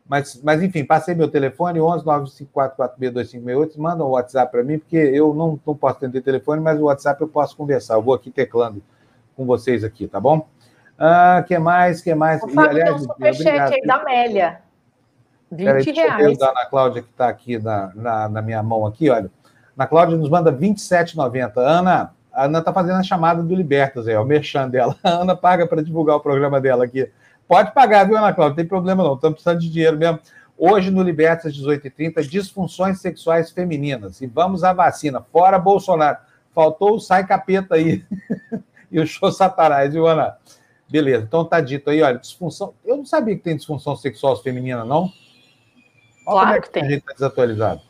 Mas, mas enfim, passei meu telefone, 11 954462568, manda um WhatsApp para mim, porque eu não, não posso atender telefone, mas o WhatsApp eu posso conversar. Eu vou aqui teclando com vocês aqui, tá bom? Ah, que mais, que mais? O e, aliás, tem um superchat aí da Amélia. 20 Peraí, reais. Eu Ana Cláudia, que está aqui na, na, na, minha mão aqui, olha. Ana Cláudia nos manda 27,90. Ana, a Ana está fazendo a chamada do Libertas aí, o merchan dela. A Ana paga para divulgar o programa dela aqui. Pode pagar, viu, Ana Cláudia? Não tem problema não, estamos precisando de dinheiro mesmo. Hoje no Libertas 18h30, disfunções sexuais femininas. E vamos à vacina. Fora Bolsonaro. Faltou o sai capeta aí. e o show satanás, viu, Ana? Beleza, então tá dito aí, olha, disfunção. Eu não sabia que tem disfunção sexual feminina, não. Olha claro é que, tem. A gente está desatualizado.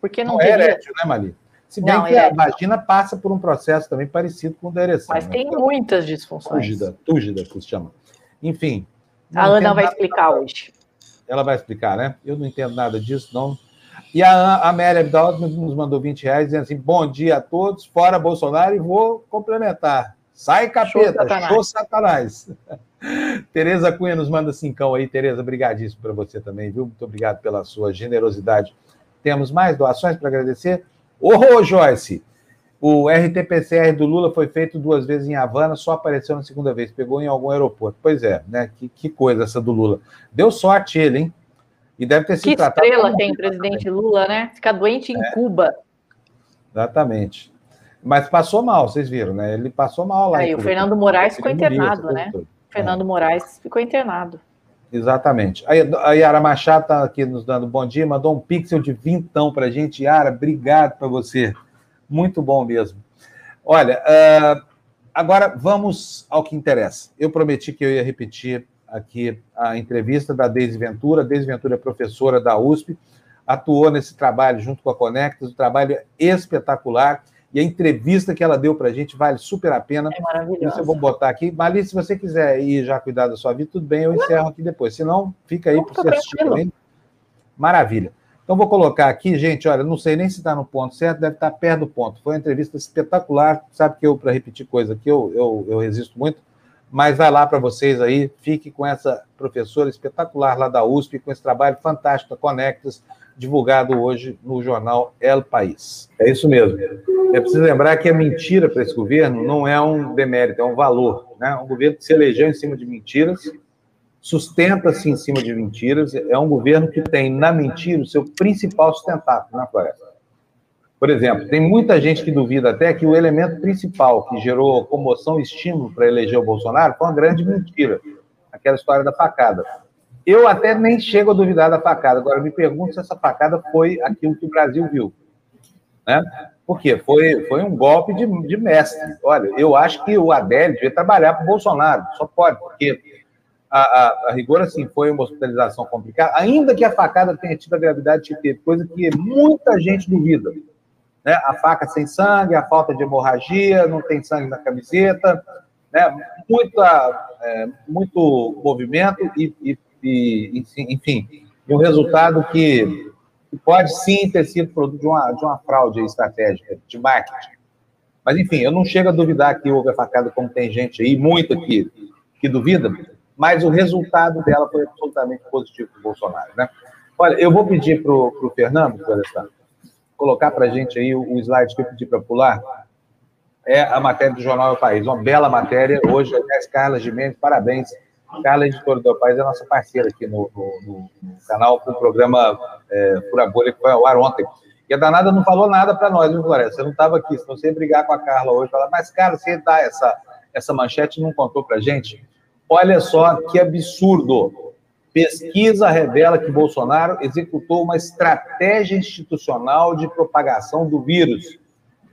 Porque não, não é erétil, né, Mali? Se bem não, que a vagina passa por um processo também parecido com o da ereção. Mas né? tem muitas disfunções. Túgida, túgida, que se chama. Enfim. A Ana vai explicar hoje. Ela vai explicar, né? Eu não entendo nada disso, não. E a Amélia Vidal nos mandou 20 reais, dizendo assim: bom dia a todos, fora Bolsonaro, e vou complementar. Sai, capeta, show Satanás. Show satanás. Tereza Cunha nos manda cincão aí. Tereza, brigadíssimo para você também, viu? Muito obrigado pela sua generosidade. Temos mais doações para agradecer? Ô, Joyce! O RT-PCR do Lula foi feito duas vezes em Havana, só apareceu na segunda vez, pegou em algum aeroporto. Pois é, né? Que, que coisa essa do Lula. Deu sorte ele, hein? E deve ter sido que tratado. Que estrela tem o presidente também. Lula, né? Fica doente em é. Cuba. Exatamente. Mas passou mal, vocês viram, né? Ele passou mal lá. Aí, o Fernando Moraes ficou internado, né? Todo. Fernando Moraes ficou internado. Exatamente. A Yara Machado está aqui nos dando bom dia, mandou um pixel de vintão para a gente. Yara, obrigado para você. Muito bom mesmo. Olha, uh, agora vamos ao que interessa. Eu prometi que eu ia repetir aqui a entrevista da Deise Ventura. Deise Ventura é professora da USP, atuou nesse trabalho junto com a Conectas, um trabalho espetacular. E a entrevista que ela deu para a gente vale super a pena. É maravilhoso. Isso eu vou botar aqui. Mali, se você quiser ir já cuidar da sua vida, tudo bem, eu encerro aqui depois. Se não, fica aí para você assistir também. Maravilha. Então, vou colocar aqui, gente, olha, não sei nem se está no ponto certo, deve estar perto do ponto. Foi uma entrevista espetacular, sabe que eu, para repetir coisa aqui, eu, eu, eu resisto muito, mas vai lá para vocês aí, fique com essa professora espetacular lá da USP, com esse trabalho fantástico da Conectas, divulgado hoje no jornal El País. É isso mesmo. É preciso lembrar que a mentira para esse governo não é um demérito, é um valor. Né? Um governo que se elegeu em cima de mentiras, sustenta-se em cima de mentiras, é um governo que tem na mentira o seu principal sustentáculo na floresta. Por exemplo, tem muita gente que duvida até que o elemento principal que gerou comoção e estímulo para eleger o Bolsonaro foi uma grande mentira, aquela história da facada. Eu até nem chego a duvidar da facada, agora me pergunto se essa facada foi aquilo que o Brasil viu. Né? Por quê? Foi, foi um golpe de, de mestre. Olha, eu acho que o Adélio devia trabalhar para o Bolsonaro, só pode, porque a, a, a, rigor, assim, foi uma hospitalização complicada, ainda que a facada tenha tido a gravidade que teve, coisa que muita gente duvida. Né? A faca sem sangue, a falta de hemorragia, não tem sangue na camiseta, né? Muita, é, muito movimento e, e, e, enfim, um resultado que, pode sim ter sido produto de uma, de uma fraude estratégica, de marketing. Mas, enfim, eu não chego a duvidar que houve a facada, como tem gente aí, muito que, que duvida, mas o resultado dela foi absolutamente positivo para o Bolsonaro. Né? Olha, eu vou pedir para o Fernando, colocar para a gente aí o, o slide que eu pedi para pular. É a matéria do Jornal do País, uma bela matéria. Hoje, aliás, Carla Gimenez, parabéns. Carla, editora do País, é nossa parceira aqui no, no, no canal, com o programa é, Fura Bolha, que foi ao ar ontem. E a danada não falou nada para nós, viu, Floresta? Você não estava aqui, senão você ia brigar com a Carla hoje, falar, mas, cara, você dá essa, essa manchete não contou para gente? Olha só que absurdo. Pesquisa revela que Bolsonaro executou uma estratégia institucional de propagação do vírus.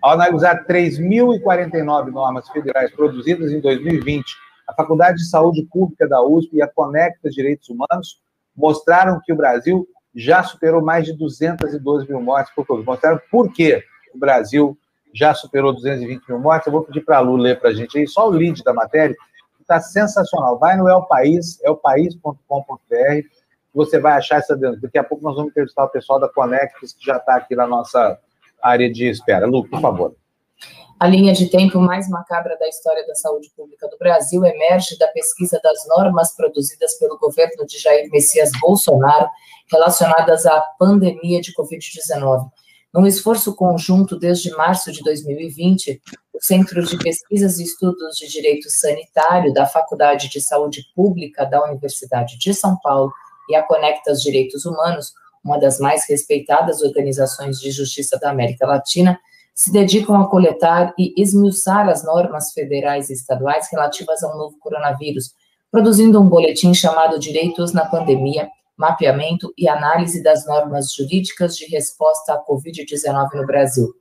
Ao analisar 3.049 normas federais produzidas em 2020, a Faculdade de Saúde Pública da USP e a Conecta Direitos Humanos mostraram que o Brasil já superou mais de 212 mil mortes por Covid. Mostraram por que o Brasil já superou 220 mil mortes. Eu vou pedir para a Lu ler para a gente aí só o lead da matéria está sensacional. Vai no El País, elpaís.com.br, você vai achar essa denúncia. Daqui a pouco nós vamos entrevistar o pessoal da Conectas, que já está aqui na nossa área de espera. Lu, por favor. A linha de tempo mais macabra da história da saúde pública do Brasil emerge da pesquisa das normas produzidas pelo governo de Jair Messias Bolsonaro relacionadas à pandemia de Covid-19. Num esforço conjunto desde março de 2020, o Centro de Pesquisas e Estudos de Direito Sanitário da Faculdade de Saúde Pública da Universidade de São Paulo e a Conectas Direitos Humanos, uma das mais respeitadas organizações de justiça da América Latina, se dedicam a coletar e esmiuçar as normas federais e estaduais relativas ao novo coronavírus, produzindo um boletim chamado Direitos na Pandemia, mapeamento e análise das normas jurídicas de resposta à Covid-19 no Brasil.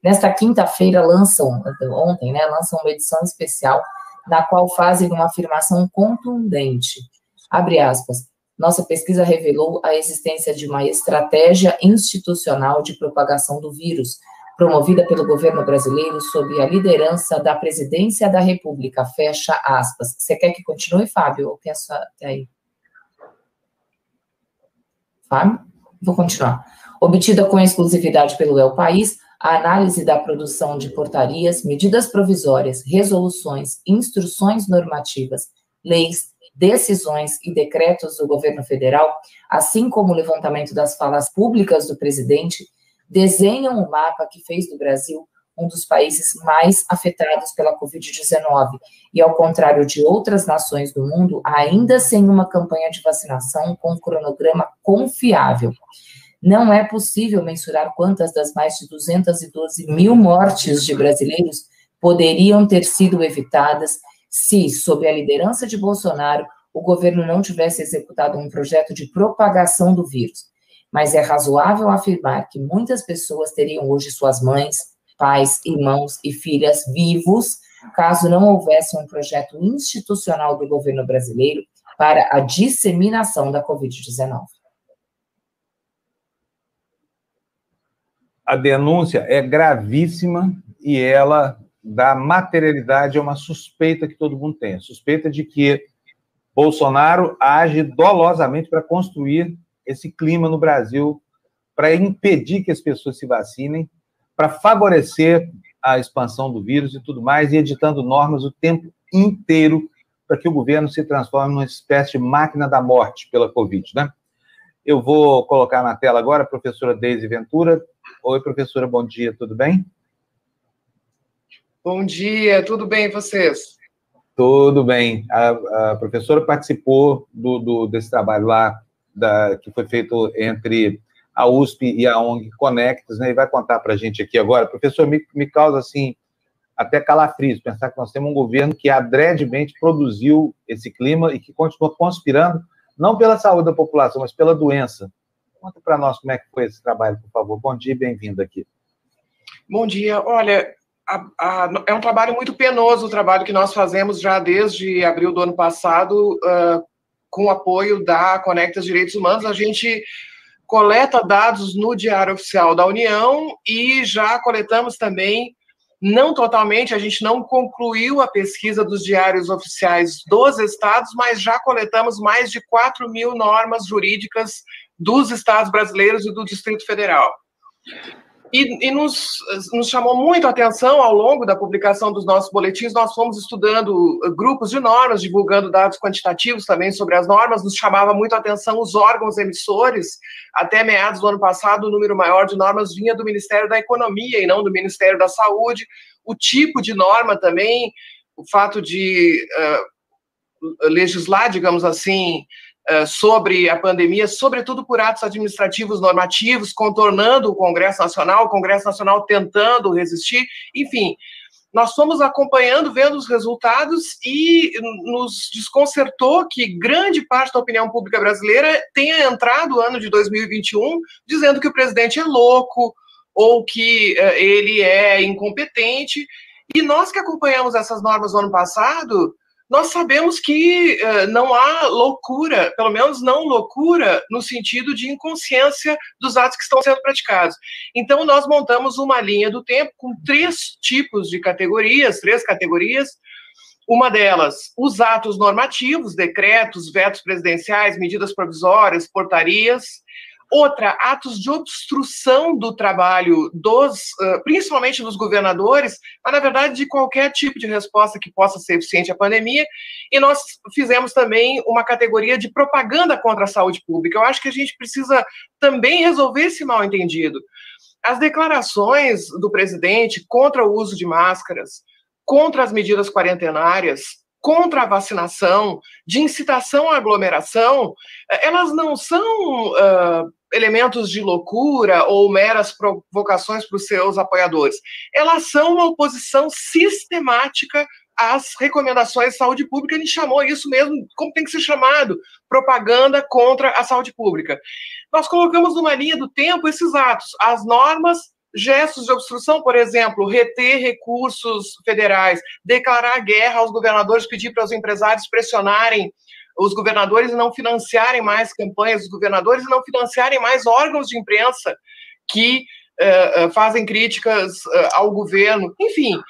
Nesta quinta-feira lançam, ontem, né, lançam uma edição especial na qual fazem uma afirmação contundente. Abre aspas. Nossa pesquisa revelou a existência de uma estratégia institucional de propagação do vírus, promovida pelo governo brasileiro sob a liderança da presidência da República. Fecha aspas. Você quer que continue, Fábio? Ou só até aí? Fábio? Vou continuar. Obtida com exclusividade pelo El País, a análise da produção de portarias, medidas provisórias, resoluções, instruções normativas, leis, decisões e decretos do governo federal, assim como o levantamento das falas públicas do presidente, desenham o um mapa que fez do Brasil um dos países mais afetados pela Covid-19 e, ao contrário de outras nações do mundo, ainda sem uma campanha de vacinação com um cronograma confiável. Não é possível mensurar quantas das mais de 212 mil mortes de brasileiros poderiam ter sido evitadas se, sob a liderança de Bolsonaro, o governo não tivesse executado um projeto de propagação do vírus. Mas é razoável afirmar que muitas pessoas teriam hoje suas mães, pais, irmãos e filhas vivos, caso não houvesse um projeto institucional do governo brasileiro para a disseminação da Covid-19. A denúncia é gravíssima e ela dá materialidade a uma suspeita que todo mundo tem, suspeita de que Bolsonaro age dolosamente para construir esse clima no Brasil para impedir que as pessoas se vacinem, para favorecer a expansão do vírus e tudo mais, e editando normas o tempo inteiro para que o governo se transforme numa espécie de máquina da morte pela Covid, né? Eu vou colocar na tela agora a professora Deise Ventura. Oi, professora, bom dia, tudo bem? Bom dia, tudo bem e vocês? Tudo bem. A, a professora participou do, do, desse trabalho lá da, que foi feito entre a USP e a ONG Conectas, né? E vai contar para a gente aqui agora. Professor, me, me causa assim até calafrios pensar que nós temos um governo que adredemente produziu esse clima e que continua conspirando não pela saúde da população, mas pela doença. Conta para nós como é que foi esse trabalho, por favor. Bom dia e bem-vindo aqui. Bom dia. Olha, a, a, é um trabalho muito penoso o trabalho que nós fazemos já desde abril do ano passado, uh, com o apoio da Conectas Direitos Humanos. A gente coleta dados no Diário Oficial da União e já coletamos também, não totalmente, a gente não concluiu a pesquisa dos diários oficiais dos estados, mas já coletamos mais de 4 mil normas jurídicas dos estados brasileiros e do Distrito Federal. E, e nos, nos, chamou muito a atenção ao longo da publicação dos nossos boletins. Nós fomos estudando uh, grupos de normas, divulgando dados quantitativos também sobre as normas. Nos chamava muito a atenção os órgãos emissores. Até meados do ano passado, o número maior de normas vinha do Ministério da Economia e não do Ministério da Saúde. O tipo de norma também, o fato de uh, legislar, digamos assim, eh, sobre a pandemia, sobretudo por atos administrativos normativos, contornando o Congresso Nacional, o Congresso Nacional tentando resistir, enfim. Nós fomos acompanhando, vendo os resultados e nos desconcertou que grande parte da opinião pública brasileira tenha entrado o ano de 2021 dizendo que o presidente é louco ou que uh, ele é incompetente. E nós que acompanhamos essas normas no ano passado, nós sabemos que uh, não há loucura, pelo menos não loucura no sentido de inconsciência dos atos que estão sendo praticados. Então, nós montamos uma linha do tempo com três tipos de categorias, três categorias. Uma delas, os atos normativos, decretos, vetos presidenciais, medidas provisórias, portarias. Outra, atos de obstrução do trabalho dos, principalmente dos governadores, mas na verdade de qualquer tipo de resposta que possa ser eficiente à pandemia. E nós fizemos também uma categoria de propaganda contra a saúde pública. Eu acho que a gente precisa também resolver esse mal entendido. As declarações do presidente contra o uso de máscaras, contra as medidas quarentenárias, contra a vacinação, de incitação à aglomeração, elas não são uh, elementos de loucura ou meras provocações para os seus apoiadores. Elas são uma oposição sistemática às recomendações de saúde pública. Ele chamou isso mesmo, como tem que ser chamado, propaganda contra a saúde pública. Nós colocamos numa linha do tempo esses atos, as normas gestos de obstrução, por exemplo, reter recursos federais, declarar guerra aos governadores, pedir para os empresários pressionarem os governadores não financiarem mais campanhas dos governadores e não financiarem mais órgãos de imprensa que uh, fazem críticas uh, ao governo. Enfim,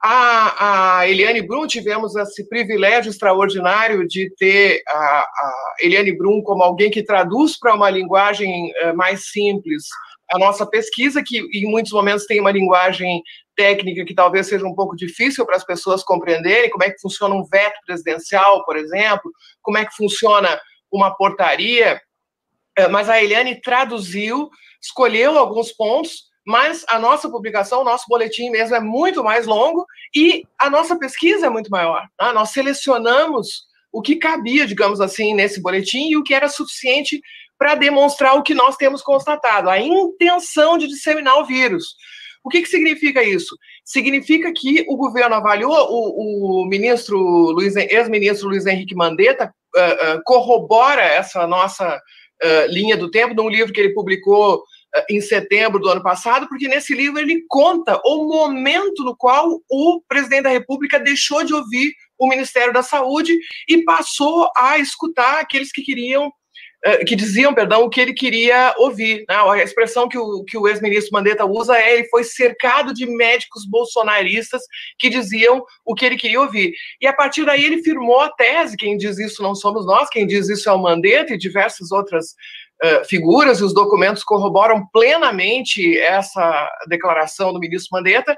a, a, Eliane Brum, tivemos esse privilégio extraordinário de ter a, a Eliane Brum como alguém que traduz para uma linguagem uh, mais simples a nossa pesquisa, que em muitos momentos tem uma linguagem técnica que talvez seja um pouco difícil para as pessoas compreenderem, como é que funciona um veto presidencial, por exemplo, como é que funciona uma portaria, eh, mas a Eliane traduziu, escolheu alguns pontos, mas a nossa publicação, o nosso boletim mesmo é muito mais longo e a nossa pesquisa é muito maior. Tá? Nós selecionamos o que cabia, digamos assim, nesse boletim e o que era suficiente para demonstrar o que nós temos constatado, a intenção de disseminar o vírus. O que, que significa isso? Significa que o governo avaliou, o, o ministro Luiz, ex-ministro Luiz Henrique Mandetta uh, uh, corrobora essa nossa uh, linha do tempo num livro que ele publicou em setembro do ano passado, porque nesse livro ele conta o momento no qual o presidente da República deixou de ouvir o Ministério da Saúde e passou a escutar aqueles que queriam que diziam, perdão, o que ele queria ouvir. Né? A expressão que o, que o ex-ministro Mandetta usa é ele foi cercado de médicos bolsonaristas que diziam o que ele queria ouvir. E a partir daí ele firmou a tese, quem diz isso não somos nós, quem diz isso é o Mandetta e diversas outras uh, figuras, e os documentos corroboram plenamente essa declaração do ministro Mandetta,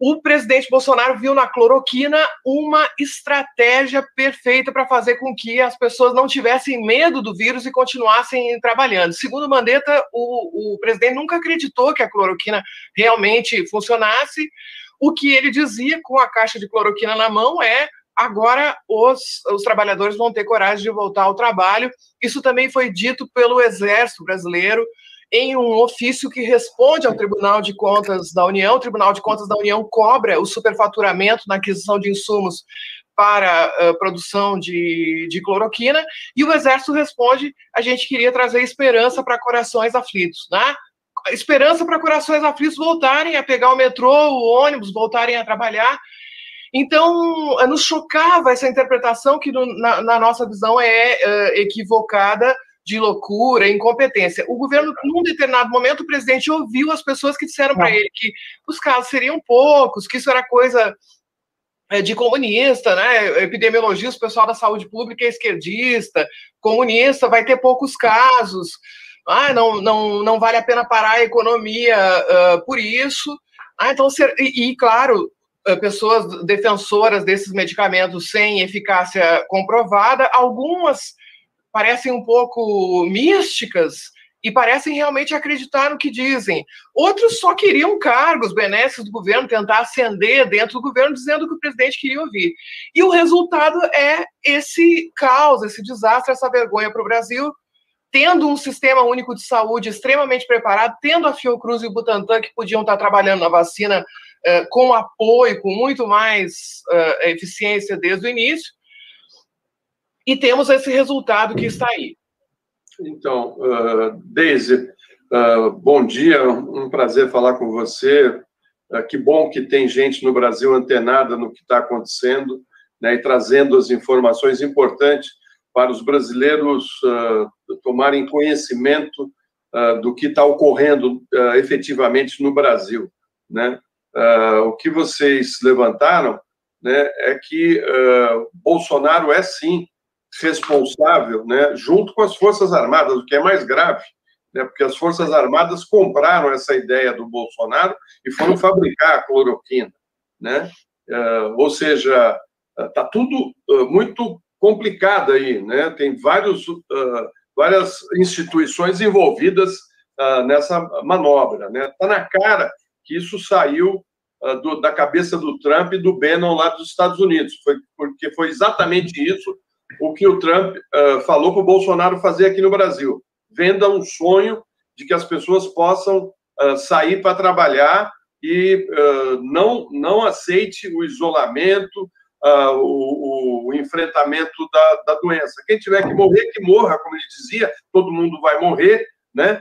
o presidente Bolsonaro viu na cloroquina uma estratégia perfeita para fazer com que as pessoas não tivessem medo do vírus e continuassem trabalhando. Segundo Mandetta, o, o presidente nunca acreditou que a cloroquina realmente funcionasse. O que ele dizia com a caixa de cloroquina na mão é agora os, os trabalhadores vão ter coragem de voltar ao trabalho. Isso também foi dito pelo Exército Brasileiro em um ofício que responde ao Tribunal de Contas da União. O Tribunal de Contas da União cobra o superfaturamento na aquisição de insumos para produção de, de cloroquina, e o Exército responde: a gente queria trazer esperança para corações aflitos, né? Esperança para corações aflitos voltarem a pegar o metrô, o ônibus, voltarem a trabalhar. Então, nos chocava essa interpretação que, na, na, nossa visão, é uh, equivocada de loucura, incompetência. O governo, num determinado momento, o presidente ouviu as pessoas que disseram para ele que os casos seriam poucos, que isso era coisa é, de comunista, né? Epidemiologista, o pessoal da saúde pública é esquerdista, comunista, vai ter poucos casos. Ah, não, não, não vale a pena parar a economia uh, por isso. Ah, então, e, e claro, pessoas defensoras desses medicamentos sem eficácia comprovada, algumas parecem um pouco místicas e parecem realmente acreditar no que dizem. Outros só queriam cargos, benesses do governo, tentar ascender dentro do governo, dizendo o que o presidente queria ouvir. E o resultado é esse caos, esse desastre, essa vergonha para o Brasil, tendo um sistema único de saúde extremamente preparado, tendo a Fiocruz e o Butantan que podiam estar trabalhando na vacina uh, com apoio, com muito mais uh, eficiência desde o início, e temos esse resultado que está aí. Então, uh, Deise, uh, bom dia, um prazer falar com você. Uh, que bom que tem gente no Brasil antenada no que está acontecendo né, e trazendo as informações importantes para os brasileiros uh, tomarem conhecimento do que está ocorrendo efetivamente no Brasil. Né? o que vocês levantaram né, é que Bolsonaro é sim responsável, né, junto com as Forças Armadas, o que é mais grave, né, porque as Forças Armadas compraram essa ideia do Bolsonaro e foram fabricar a cloroquina. Né? Uh, ou seja, está tudo uh, muito complicado aí, né? tem vários, uh, várias instituições envolvidas nessa manobra. Está né? Tá na cara que isso saiu do, da cabeça do Trump e do Bannon lá dos Estados Unidos, foi, porque foi exatamente isso o que o Trump uh, falou para o Bolsonaro fazer aqui no Brasil. Venda um sonho de que as pessoas possam uh, sair para trabalhar e uh, não, não aceite o isolamento, o, o, enfrentamento da, da, doença. Quem tiver que morrer, que morra, como ele dizia, todo mundo vai morrer, né?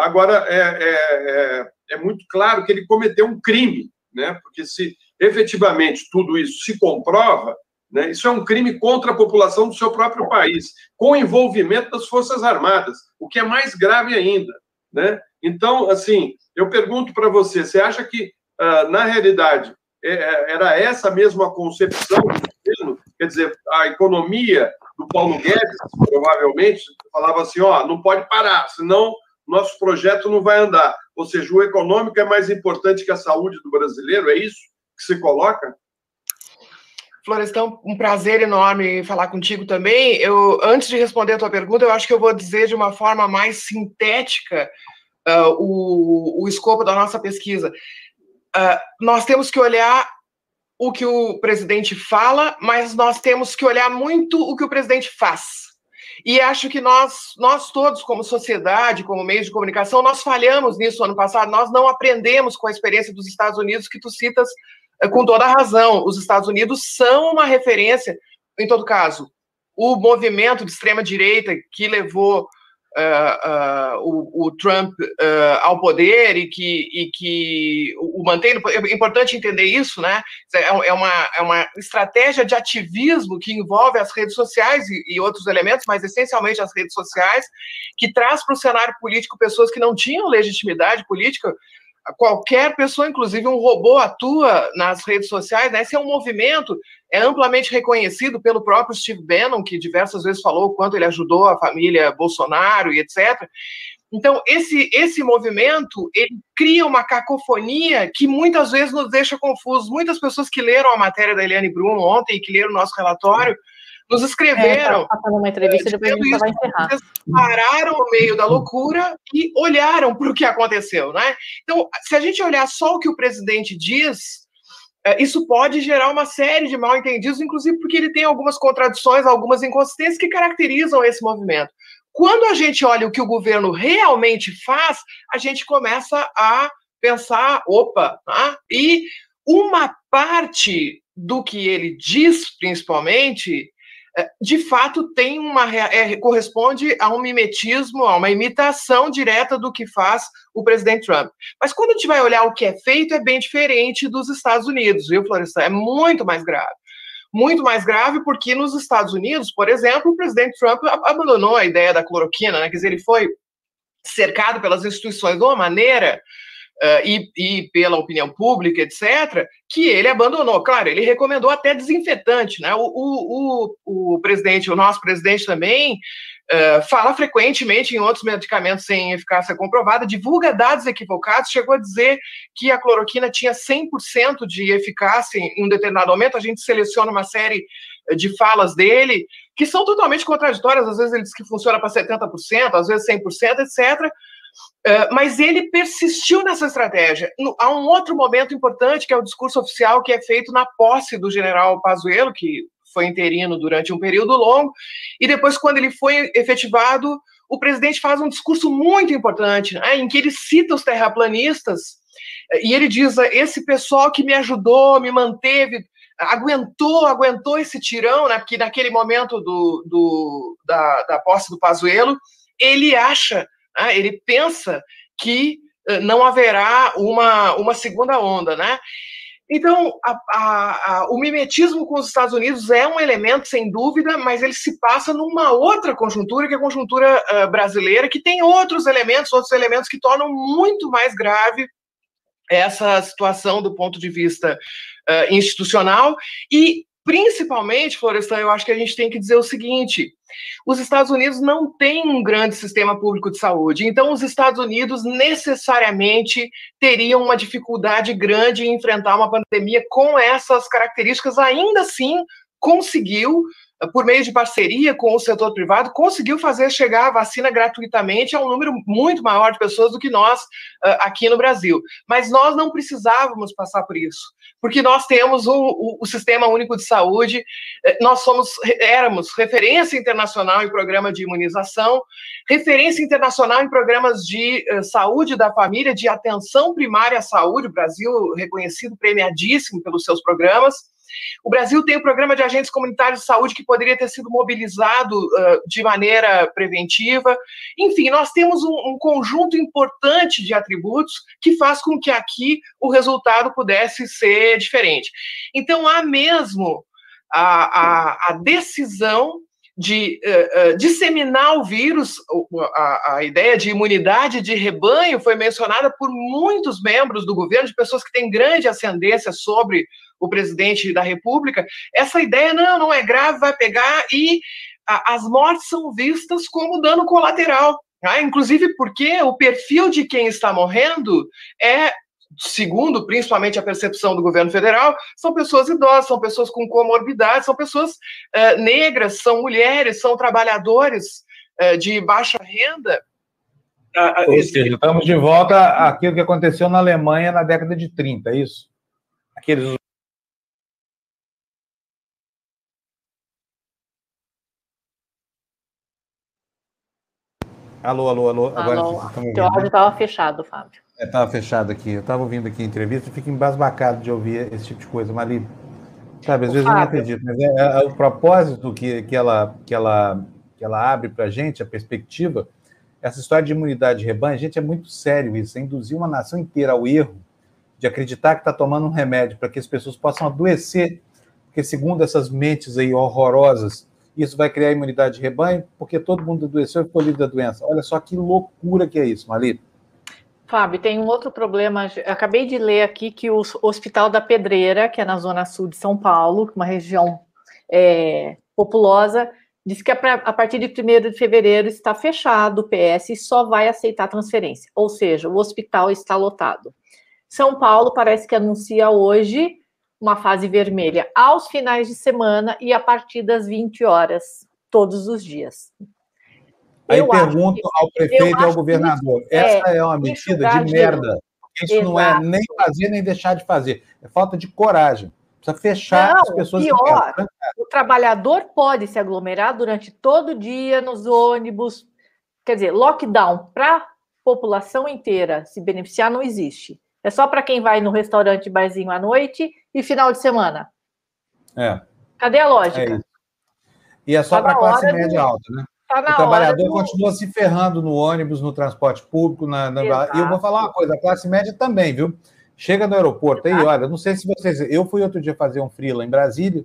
agora, é, é, é, é muito claro que ele cometeu um crime, né? Porque se efetivamente tudo isso se comprova, né? Isso é um crime contra a população do seu próprio país, com envolvimento das Forças Armadas, o que é mais grave ainda. Né? Então, assim, eu pergunto para você: você acha que, uh, na realidade, é, é, era essa mesma concepção do governo? Quer dizer, a economia do Paulo Guedes, provavelmente, falava assim: ó, não pode parar, senão nosso projeto não vai andar. Ou seja, o econômico é mais importante que a saúde do brasileiro, é isso que se coloca? Florestão, um prazer enorme falar contigo também. Eu, antes de responder a tua pergunta, eu acho que eu vou dizer de uma forma mais sintética uh, o, o escopo da nossa pesquisa. Uh, nós temos que olhar o que o presidente fala, mas nós temos que olhar muito o que o presidente faz. E acho que nós, nós todos, como sociedade, como meios de comunicação, nós falhamos nisso ano passado, nós não aprendemos com a experiência dos Estados Unidos que tu citas com toda a razão. Os Estados Unidos são uma referência, em todo caso, o movimento de extrema-direita que levou uh, uh, o, o, Trump uh, ao poder e que, e que o, mantém. É importante entender isso, né? É, é, uma, é uma estratégia de ativismo que envolve as redes sociais e, e outros elementos, mas essencialmente as redes sociais, que traz para o cenário político pessoas que não tinham legitimidade política qualquer pessoa, inclusive um robô, atua nas redes sociais, né? Esse é um movimento, é amplamente reconhecido pelo próprio Steve Bannon, que diversas vezes falou o quanto ele ajudou a família Bolsonaro e etc. Então, esse, esse movimento, ele cria uma cacofonia que muitas vezes nos deixa confusos. Muitas pessoas que leram a matéria da Eliane Bruno ontem, que leram o nosso relatório, nos escreveram. É, tá, tá uma entrevista, depois a gente vai encerrar. Vocês pararam no meio da loucura e olharam para o que aconteceu, né? Então, se a gente olhar só o que o presidente diz, é, isso pode gerar uma série de mal entendidos, inclusive porque ele tem algumas contradições, algumas inconsistências que caracterizam esse movimento. Quando a gente olha o que o governo realmente faz, a gente começa a pensar, opa, ah, e uma parte do que ele diz, principalmente, de fato tem uma é, corresponde a um mimetismo, a uma imitação direta do que faz o presidente Trump. Mas quando a gente vai olhar o que é feito, é bem diferente dos Estados Unidos, viu, Florestan? É muito mais grave muito mais grave porque nos Estados Unidos, por exemplo, o presidente Trump abandonou a ideia da cloroquina, né? Quer dizer, ele foi cercado pelas instituições de uma maneira uh, e, e, pela opinião pública, etc., que ele abandonou. Claro, ele recomendou até desinfetante, né? O, o, o, o presidente, o nosso presidente também Uh, fala frequentemente em outros medicamentos sem eficácia comprovada, divulga dados equivocados, chegou a dizer que a cloroquina tinha 100% de eficácia em um determinado momento, a gente seleciona uma série de falas dele, que são totalmente contraditórias, às vezes ele diz que funciona para 70%, às vezes 100%, etc., uh, mas ele persistiu nessa estratégia. No, há um outro momento importante, que é o discurso oficial que é feito na posse do general Pazuello, que foi interino durante um período longo, e depois, quando ele foi efetivado, o presidente faz um discurso muito importante, né, em que ele cita os terraplanistas, e ele diz: esse pessoal que me ajudou, me manteve, aguentou, aguentou esse tirão, né, porque naquele momento do, do da, da posse do Pazuello, ele acha, né, ele pensa que eh, não haverá uma, uma segunda onda, né? Então, a, a, a, o mimetismo com os Estados Unidos é um elemento, sem dúvida, mas ele se passa numa outra conjuntura, que é a conjuntura uh, brasileira, que tem outros elementos, outros elementos que tornam muito mais grave essa situação do ponto de vista uh, institucional e Principalmente, Florestan, eu acho que a gente tem que dizer o seguinte: os Estados Unidos não têm um grande sistema público de saúde, então os Estados Unidos necessariamente teriam uma dificuldade grande em enfrentar uma pandemia com essas características. Ainda assim, conseguiu por meio de parceria com o setor privado, conseguiu fazer chegar a vacina gratuitamente a um número muito maior de pessoas do que nós uh, aqui no Brasil. Mas nós não precisávamos passar por isso, porque nós temos o, o, o Sistema Único de Saúde, eh, nós somos, éramos referência internacional em programa de imunização, referência internacional em programas de uh, saúde da família, de atenção primária à saúde, o Brasil reconhecido, premiadíssimo pelos seus programas. O Brasil tem um programa de agentes comunitários de saúde que poderia ter sido mobilizado uh, de maneira preventiva. Enfim, nós temos um, um, conjunto importante de atributos que faz com que aqui o resultado pudesse ser diferente. Então, há mesmo a, a, a decisão de uh, uh, disseminar o vírus, a, a, ideia de imunidade de rebanho foi mencionada por muitos membros do governo, de pessoas que têm grande ascendência sobre o presidente da República. Essa ideia, não, não é grave, vai pegar, e a, as mortes são vistas como dano colateral. Né? Inclusive porque o perfil de quem está morrendo é segundo principalmente a percepção do governo federal, são pessoas idosas, são pessoas com comorbidades, são pessoas uh, negras, são mulheres, são trabalhadores uh, de baixa renda. Uh, Ou seja, estamos de volta àquilo que aconteceu na Alemanha na década de 30, é isso? Aqueles Alô, alô, alô. Agora alô. Teu áudio estava fechado, Fábio. Estava é, fechado aqui. Eu estava ouvindo aqui a entrevista e fico embasbacado de ouvir esse tipo de coisa. Mali, sabe, às vezes Fábio. eu não acredito, mas é, é, é, o propósito que, que, ela, que, ela, que ela abre para a gente, a perspectiva, essa história de imunidade de rebanho, gente, é muito sério isso, é induzir uma nação inteira ao erro de acreditar que está tomando um remédio para que as pessoas possam adoecer, porque segundo essas mentes aí horrorosas, isso vai criar imunidade de rebanho, porque todo mundo adoeceu e ficou livre da doença. Olha só que loucura que é isso, Malito. Fábio, tem um outro problema. Eu acabei de ler aqui que o Hospital da Pedreira, que é na zona sul de São Paulo, uma região é, populosa, diz que a partir de 1 de fevereiro está fechado o PS e só vai aceitar transferência. Ou seja, o hospital está lotado. São Paulo parece que anuncia hoje uma fase vermelha aos finais de semana e a partir das 20 horas, todos os dias. Aí eu pergunto que, ao prefeito e ao governador: essa é, é uma medida de merda. Isso Exato. não é nem fazer nem deixar de fazer. É falta de coragem. Precisa fechar não, as pessoas. Pior, o trabalhador pode se aglomerar durante todo o dia nos ônibus. Quer dizer, lockdown para a população inteira se beneficiar não existe. É só para quem vai no restaurante barzinho à noite e final de semana. É. Cadê a lógica? É e é só tá para a classe média alta, né? Tá o trabalhador do... continua se ferrando no ônibus, no transporte público, na, na... e eu vou falar uma coisa, a classe média também, viu? Chega no aeroporto Exato. aí, olha, não sei se vocês. Eu fui outro dia fazer um freela em Brasília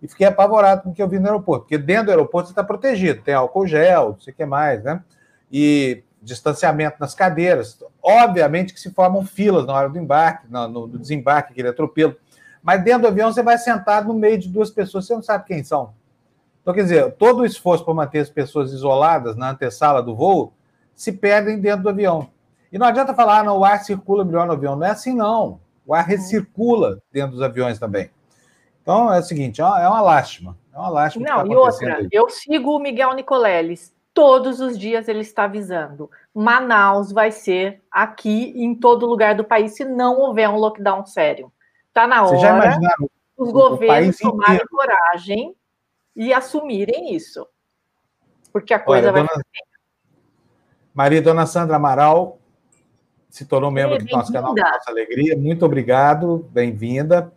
e fiquei apavorado com o que eu vi no aeroporto, porque dentro do aeroporto você está protegido, tem álcool gel, não sei o que mais, né? E distanciamento nas cadeiras. Obviamente que se formam filas na hora do embarque, no, no desembarque, aquele atropelo. Mas dentro do avião você vai sentado no meio de duas pessoas, você não sabe quem são. Então, quer dizer, todo o esforço para manter as pessoas isoladas na antessala do voo se perdem dentro do avião. E não adianta falar, ah, não, o ar circula melhor no avião. Não é assim, não. O ar recircula dentro dos aviões também. Então, é o seguinte, é uma lástima. É uma lástima. Não, tá e outra, aí. eu sigo o Miguel Nicoleles. Todos os dias ele está avisando. Manaus vai ser aqui em todo lugar do país se não houver um lockdown sério. Está na hora os governos tomarem coragem e assumirem isso. Porque a coisa Olha, vai dona... Maria Dona Sandra Amaral se tornou membro do nosso canal Nossa Alegria. Muito obrigado, bem-vinda.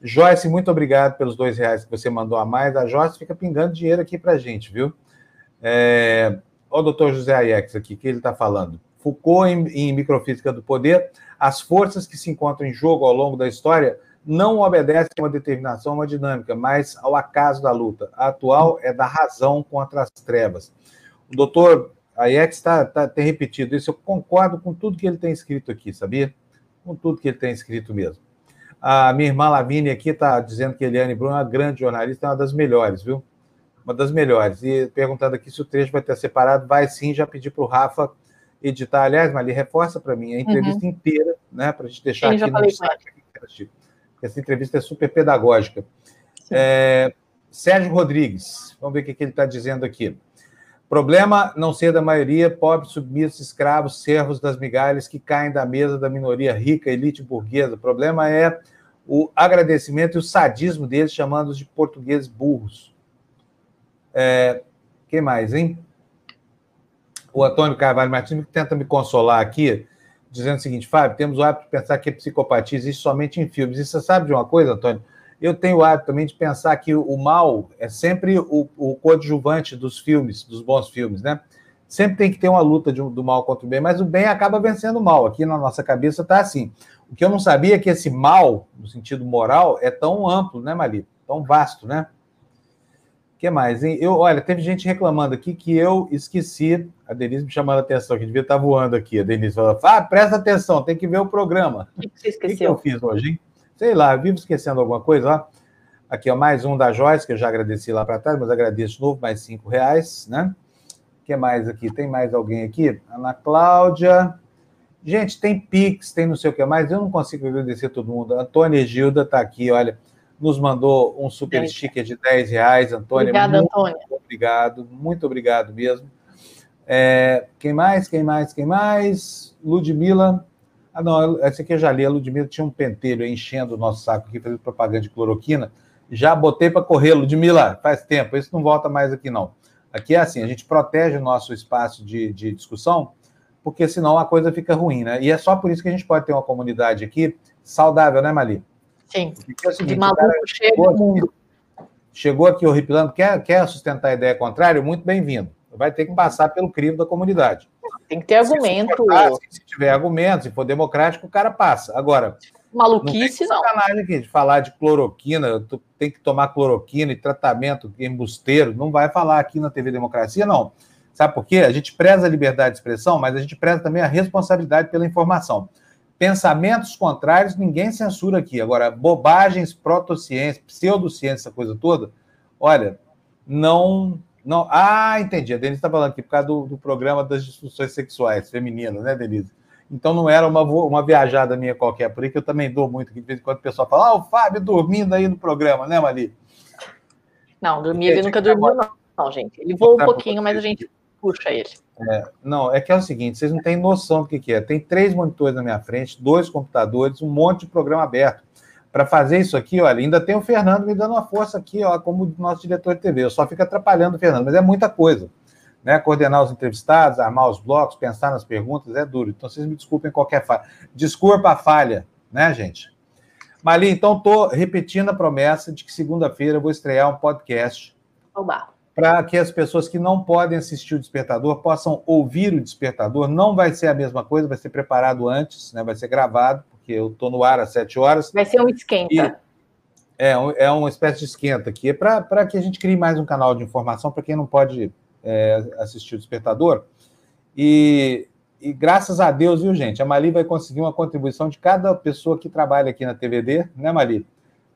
Joyce, muito obrigado pelos dois reais que você mandou a mais. A Joyce fica pingando dinheiro aqui para gente, viu? É... Olha o doutor José Aiex aqui, que ele está falando. Foucault, em, em Microfísica do Poder, as forças que se encontram em jogo ao longo da história não obedece a uma determinação, a uma dinâmica, mas ao acaso da luta. A atual é da razão contra as trevas. O doutor Aiex está tá, tem repetido isso, eu concordo com tudo que ele tem escrito aqui, sabia? Com tudo que ele tem escrito mesmo. A minha irmã Lavínia aqui está dizendo que Eliane Bruno é uma grande jornalista, é uma das melhores, viu? Uma das melhores. E perguntando aqui se o trecho vai ter separado, vai sim, já pedi para o Rafa editar. Aliás, Mali, reforça para mim a entrevista uhum. inteira, né? Para a gente deixar sim, aqui no site essa entrevista é super pedagógica. É, Sérgio Rodrigues, vamos ver o que, que ele está dizendo aqui. Problema não ser da maioria, pobres, submissos, escravos, servos das migalhas que caem da mesa da minoria rica, elite burguesa. O problema é o agradecimento e o sadismo deles, chamando-os de portugueses burros. É, quem mais, hein? O Antônio Carvalho Martins tenta me consolar aqui, dizendo o seguinte, Fábio, temos o hábito de pensar que a psicopatia existe somente em filmes. E você sabe de uma coisa, Antônio? Eu tenho o hábito também de pensar que o mal é sempre o, o coadjuvante dos filmes, dos bons filmes, né? Sempre tem que ter uma luta de, do mal contra o bem, mas o bem acaba vencendo o mal. Aqui na nossa cabeça está assim. O que eu não sabia é que esse mal, no sentido moral, é tão amplo, né, Mali? Tão vasto, né? O que mais, hein? Eu, olha, teve gente reclamando aqui que eu esqueci. A Denise me chamando a atenção, que devia estar voando aqui. A Denise falou: ah, presta atenção, tem que ver o programa. O que você esqueceu? O que, que eu fiz hoje, hein? Sei lá, vivo esquecendo alguma coisa, ó. Aqui, ó, mais um da Joyce, que eu já agradeci lá para trás, mas agradeço de novo, mais cinco reais, né? O que mais aqui? Tem mais alguém aqui? Ana Cláudia. Gente, tem Pix, tem não sei o que mais. Eu não consigo agradecer todo mundo. Antônia Gilda está aqui, olha nos mandou um super sticker de 10 reais. Antônia, Obrigada, muito Antônia. obrigado, muito obrigado mesmo. É, quem mais? Quem mais? Quem mais? Ludmilla. Ah, não, essa aqui eu já li. A Ludmilla tinha um pentelho enchendo o nosso saco aqui, fazendo propaganda de cloroquina. Já botei para correr, Ludmilla, faz tempo. Isso não volta mais aqui, não. Aqui é assim: a gente protege o nosso espaço de, de discussão, porque senão a coisa fica ruim, né? E é só por isso que a gente pode ter uma comunidade aqui saudável, né, Mali? Sim. É seguinte, de maluco chega o mundo. Chegou aqui horripilando, quer, quer sustentar a ideia contrária? Muito bem-vindo. Vai ter que passar pelo crivo da comunidade. Tem que ter argumento. Se, se, tiver argumento, se for democrático, o cara passa. Agora. Maluquice, não. Tem aqui de falar de cloroquina, tu tem que tomar cloroquina e tratamento embusteiro. Não vai falar aqui na TV Democracia, não. Sabe por quê? A gente preza a liberdade de expressão, mas a gente preza também a responsabilidade pela informação. Pensamentos contrários, ninguém censura aqui. Agora, bobagens, protociência, pseudociência, essa coisa toda, olha, não. não Ah, entendi. A Denise está falando aqui por causa do, do programa das disfunções sexuais femininas, né, Denise? Então não era uma, uma viajada minha qualquer, por isso que eu também dou muito, que de vez em quando o pessoal fala, ah, o Fábio dormindo aí no programa, né, Mali? Não, dormir ele nunca dormiu, não, não, gente. Ele voa um pouquinho, mas a gente puxa ele. É, não, é que é o seguinte, vocês não têm noção do que, que é. Tem três monitores na minha frente, dois computadores, um monte de programa aberto. Para fazer isso aqui, olha, ainda tem o Fernando me dando uma força aqui, ó, como nosso diretor de TV. Eu só fico atrapalhando o Fernando, mas é muita coisa. Né? Coordenar os entrevistados, armar os blocos, pensar nas perguntas, é duro. Então, vocês me desculpem qualquer falha. Desculpa a falha, né, gente? Mali, então, estou repetindo a promessa de que segunda-feira eu vou estrear um podcast. Oba para que as pessoas que não podem assistir o despertador possam ouvir o despertador. Não vai ser a mesma coisa, vai ser preparado antes, né? vai ser gravado, porque eu estou no ar às sete horas. Vai ser um esquenta. E é, é uma espécie de esquenta aqui, é para que a gente crie mais um canal de informação para quem não pode é, assistir o despertador. E, e graças a Deus, viu, gente? A Mali vai conseguir uma contribuição de cada pessoa que trabalha aqui na TVD, né, Mali?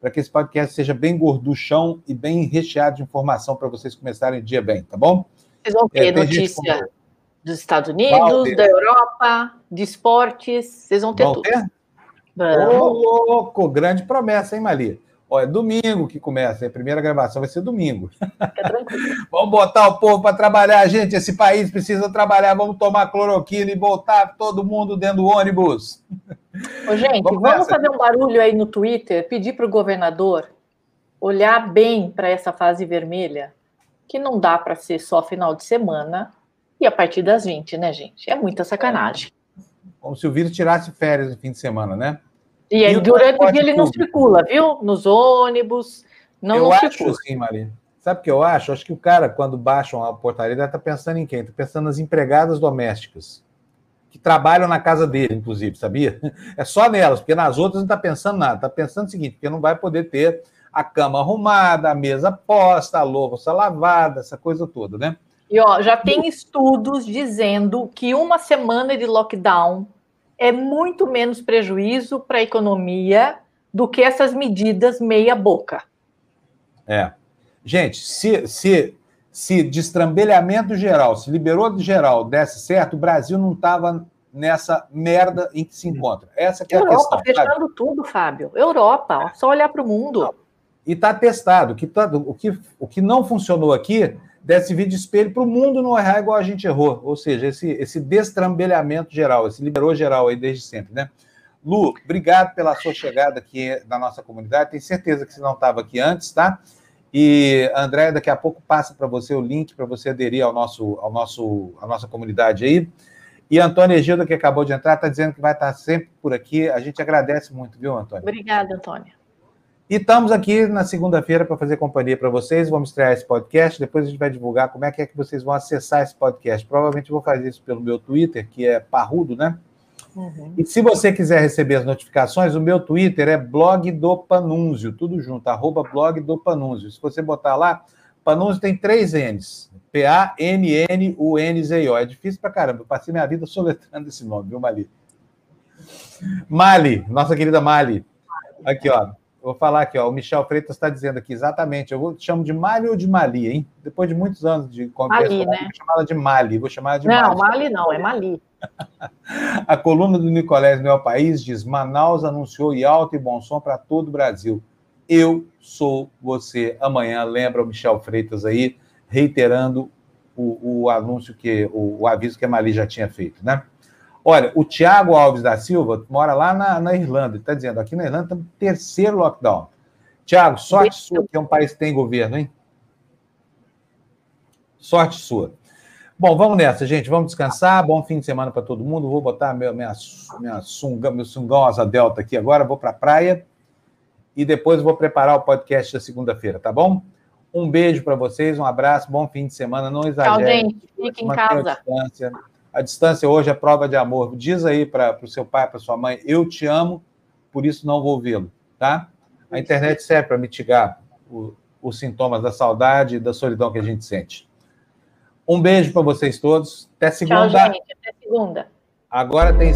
Para que esse podcast seja bem gorduchão e bem recheado de informação para vocês começarem o dia bem, tá bom? Vocês vão ter é, notícia dos Estados Unidos, da Europa, de esportes, vocês vão ter vão tudo. Ter? Ô, louco, grande promessa, hein, Malia? Olha, é domingo que começa, a primeira gravação vai ser domingo. vamos botar o povo para trabalhar, gente. Esse país precisa trabalhar. Vamos tomar cloroquina e voltar todo mundo dentro do ônibus. Ô, gente, vamos, vamos fazer um barulho aí no Twitter, pedir para o governador olhar bem para essa fase vermelha, que não dá para ser só final de semana e a partir das 20, né, gente? É muita sacanagem. Como se o vírus tirasse férias no fim de semana, né? E, e durante o dia ele não circula, viu? Nos ônibus, não, eu não acho circula. assim, Maria. Sabe o que eu acho? Acho que o cara, quando baixa uma portaria, está pensando em quem? Está pensando nas empregadas domésticas, que trabalham na casa dele, inclusive, sabia? É só nelas, porque nas outras não está pensando nada. Está pensando o seguinte, porque não vai poder ter a cama arrumada, a mesa posta, a louça lavada, essa coisa toda, né? E ó, já tem estudos dizendo que uma semana de lockdown é muito menos prejuízo para a economia do que essas medidas meia boca. É. Gente, se, se, se destrambelhamento geral, se liberou de geral desse certo, o Brasil não estava nessa merda em que se encontra. Essa que é Europa, a questão. fechando sabe? tudo, Fábio. Europa, só olhar para o mundo. Não. E está testado. Que tá, o, que, o que não funcionou aqui desse vídeo espelho para o mundo não errar igual a gente errou. Ou seja, esse, esse destrambelhamento geral, esse liberou geral aí desde sempre, né? Lu, obrigado pela sua chegada aqui na nossa comunidade. Tenho certeza que você não estava aqui antes, tá? E André, daqui a pouco passa para você o link para você aderir ao nosso, ao nosso, à nossa comunidade aí. E Antônio Egildo, que acabou de entrar, está dizendo que vai estar sempre por aqui. A gente agradece muito, viu, Antônio? Obrigada, Antônio. E estamos aqui na segunda-feira para fazer companhia para vocês. Vamos estrear esse podcast. Depois a gente vai divulgar como é que é que vocês vão acessar esse podcast. Provavelmente vou fazer isso pelo meu Twitter, que é parrudo, né? Uhum. E se você quiser receber as notificações, o meu Twitter é blog do Panúnzio, tudo junto, arroba blog do Panúnzio. Se você botar lá, Panúnzio tem três N's. P-A-N-N-U-N-Z-O. É difícil pra caramba. Eu passei minha vida soletrando esse nome, viu, Mali? Mali, nossa querida Mali. Aqui, ó. Vou falar aqui, ó, o Michel Freitas está dizendo aqui, exatamente, eu vou chamo de Mali ou de Mali, hein? Depois de muitos anos de conversa, Mali, né? vou chamar ela de Mali, vou chamar ela de Não, Mali, Mali não, é Mali. A coluna do Nicolés no El País diz, Manaus anunciou em alto e bom som para todo o Brasil. Eu sou você. Amanhã, lembra o Michel Freitas aí, reiterando o, o anúncio que, o, o aviso que a Mali já tinha feito, né? Olha, o Tiago Alves da Silva mora lá na, na Irlanda, está dizendo, aqui na Irlanda estamos no terceiro lockdown. Tiago, sorte sua, que é um país que tem governo, hein? Sorte sua. Bom, vamos nessa, gente. Vamos descansar. Bom fim de semana para todo mundo. Vou botar meu, minha, minha sunga, meu sungão asa delta aqui agora. Vou para a praia e depois vou preparar o podcast da segunda-feira, tá bom? Um beijo para vocês, um abraço, bom fim de semana. Não exagere. Tchau, gente. Fique em casa. A distância hoje é prova de amor. Diz aí para o seu pai, para sua mãe, eu te amo, por isso não vou vê-lo, tá? A internet serve para mitigar o, os sintomas da saudade e da solidão que a gente sente. Um beijo para vocês todos. Até segunda. Tchau, gente. Até segunda. Agora tem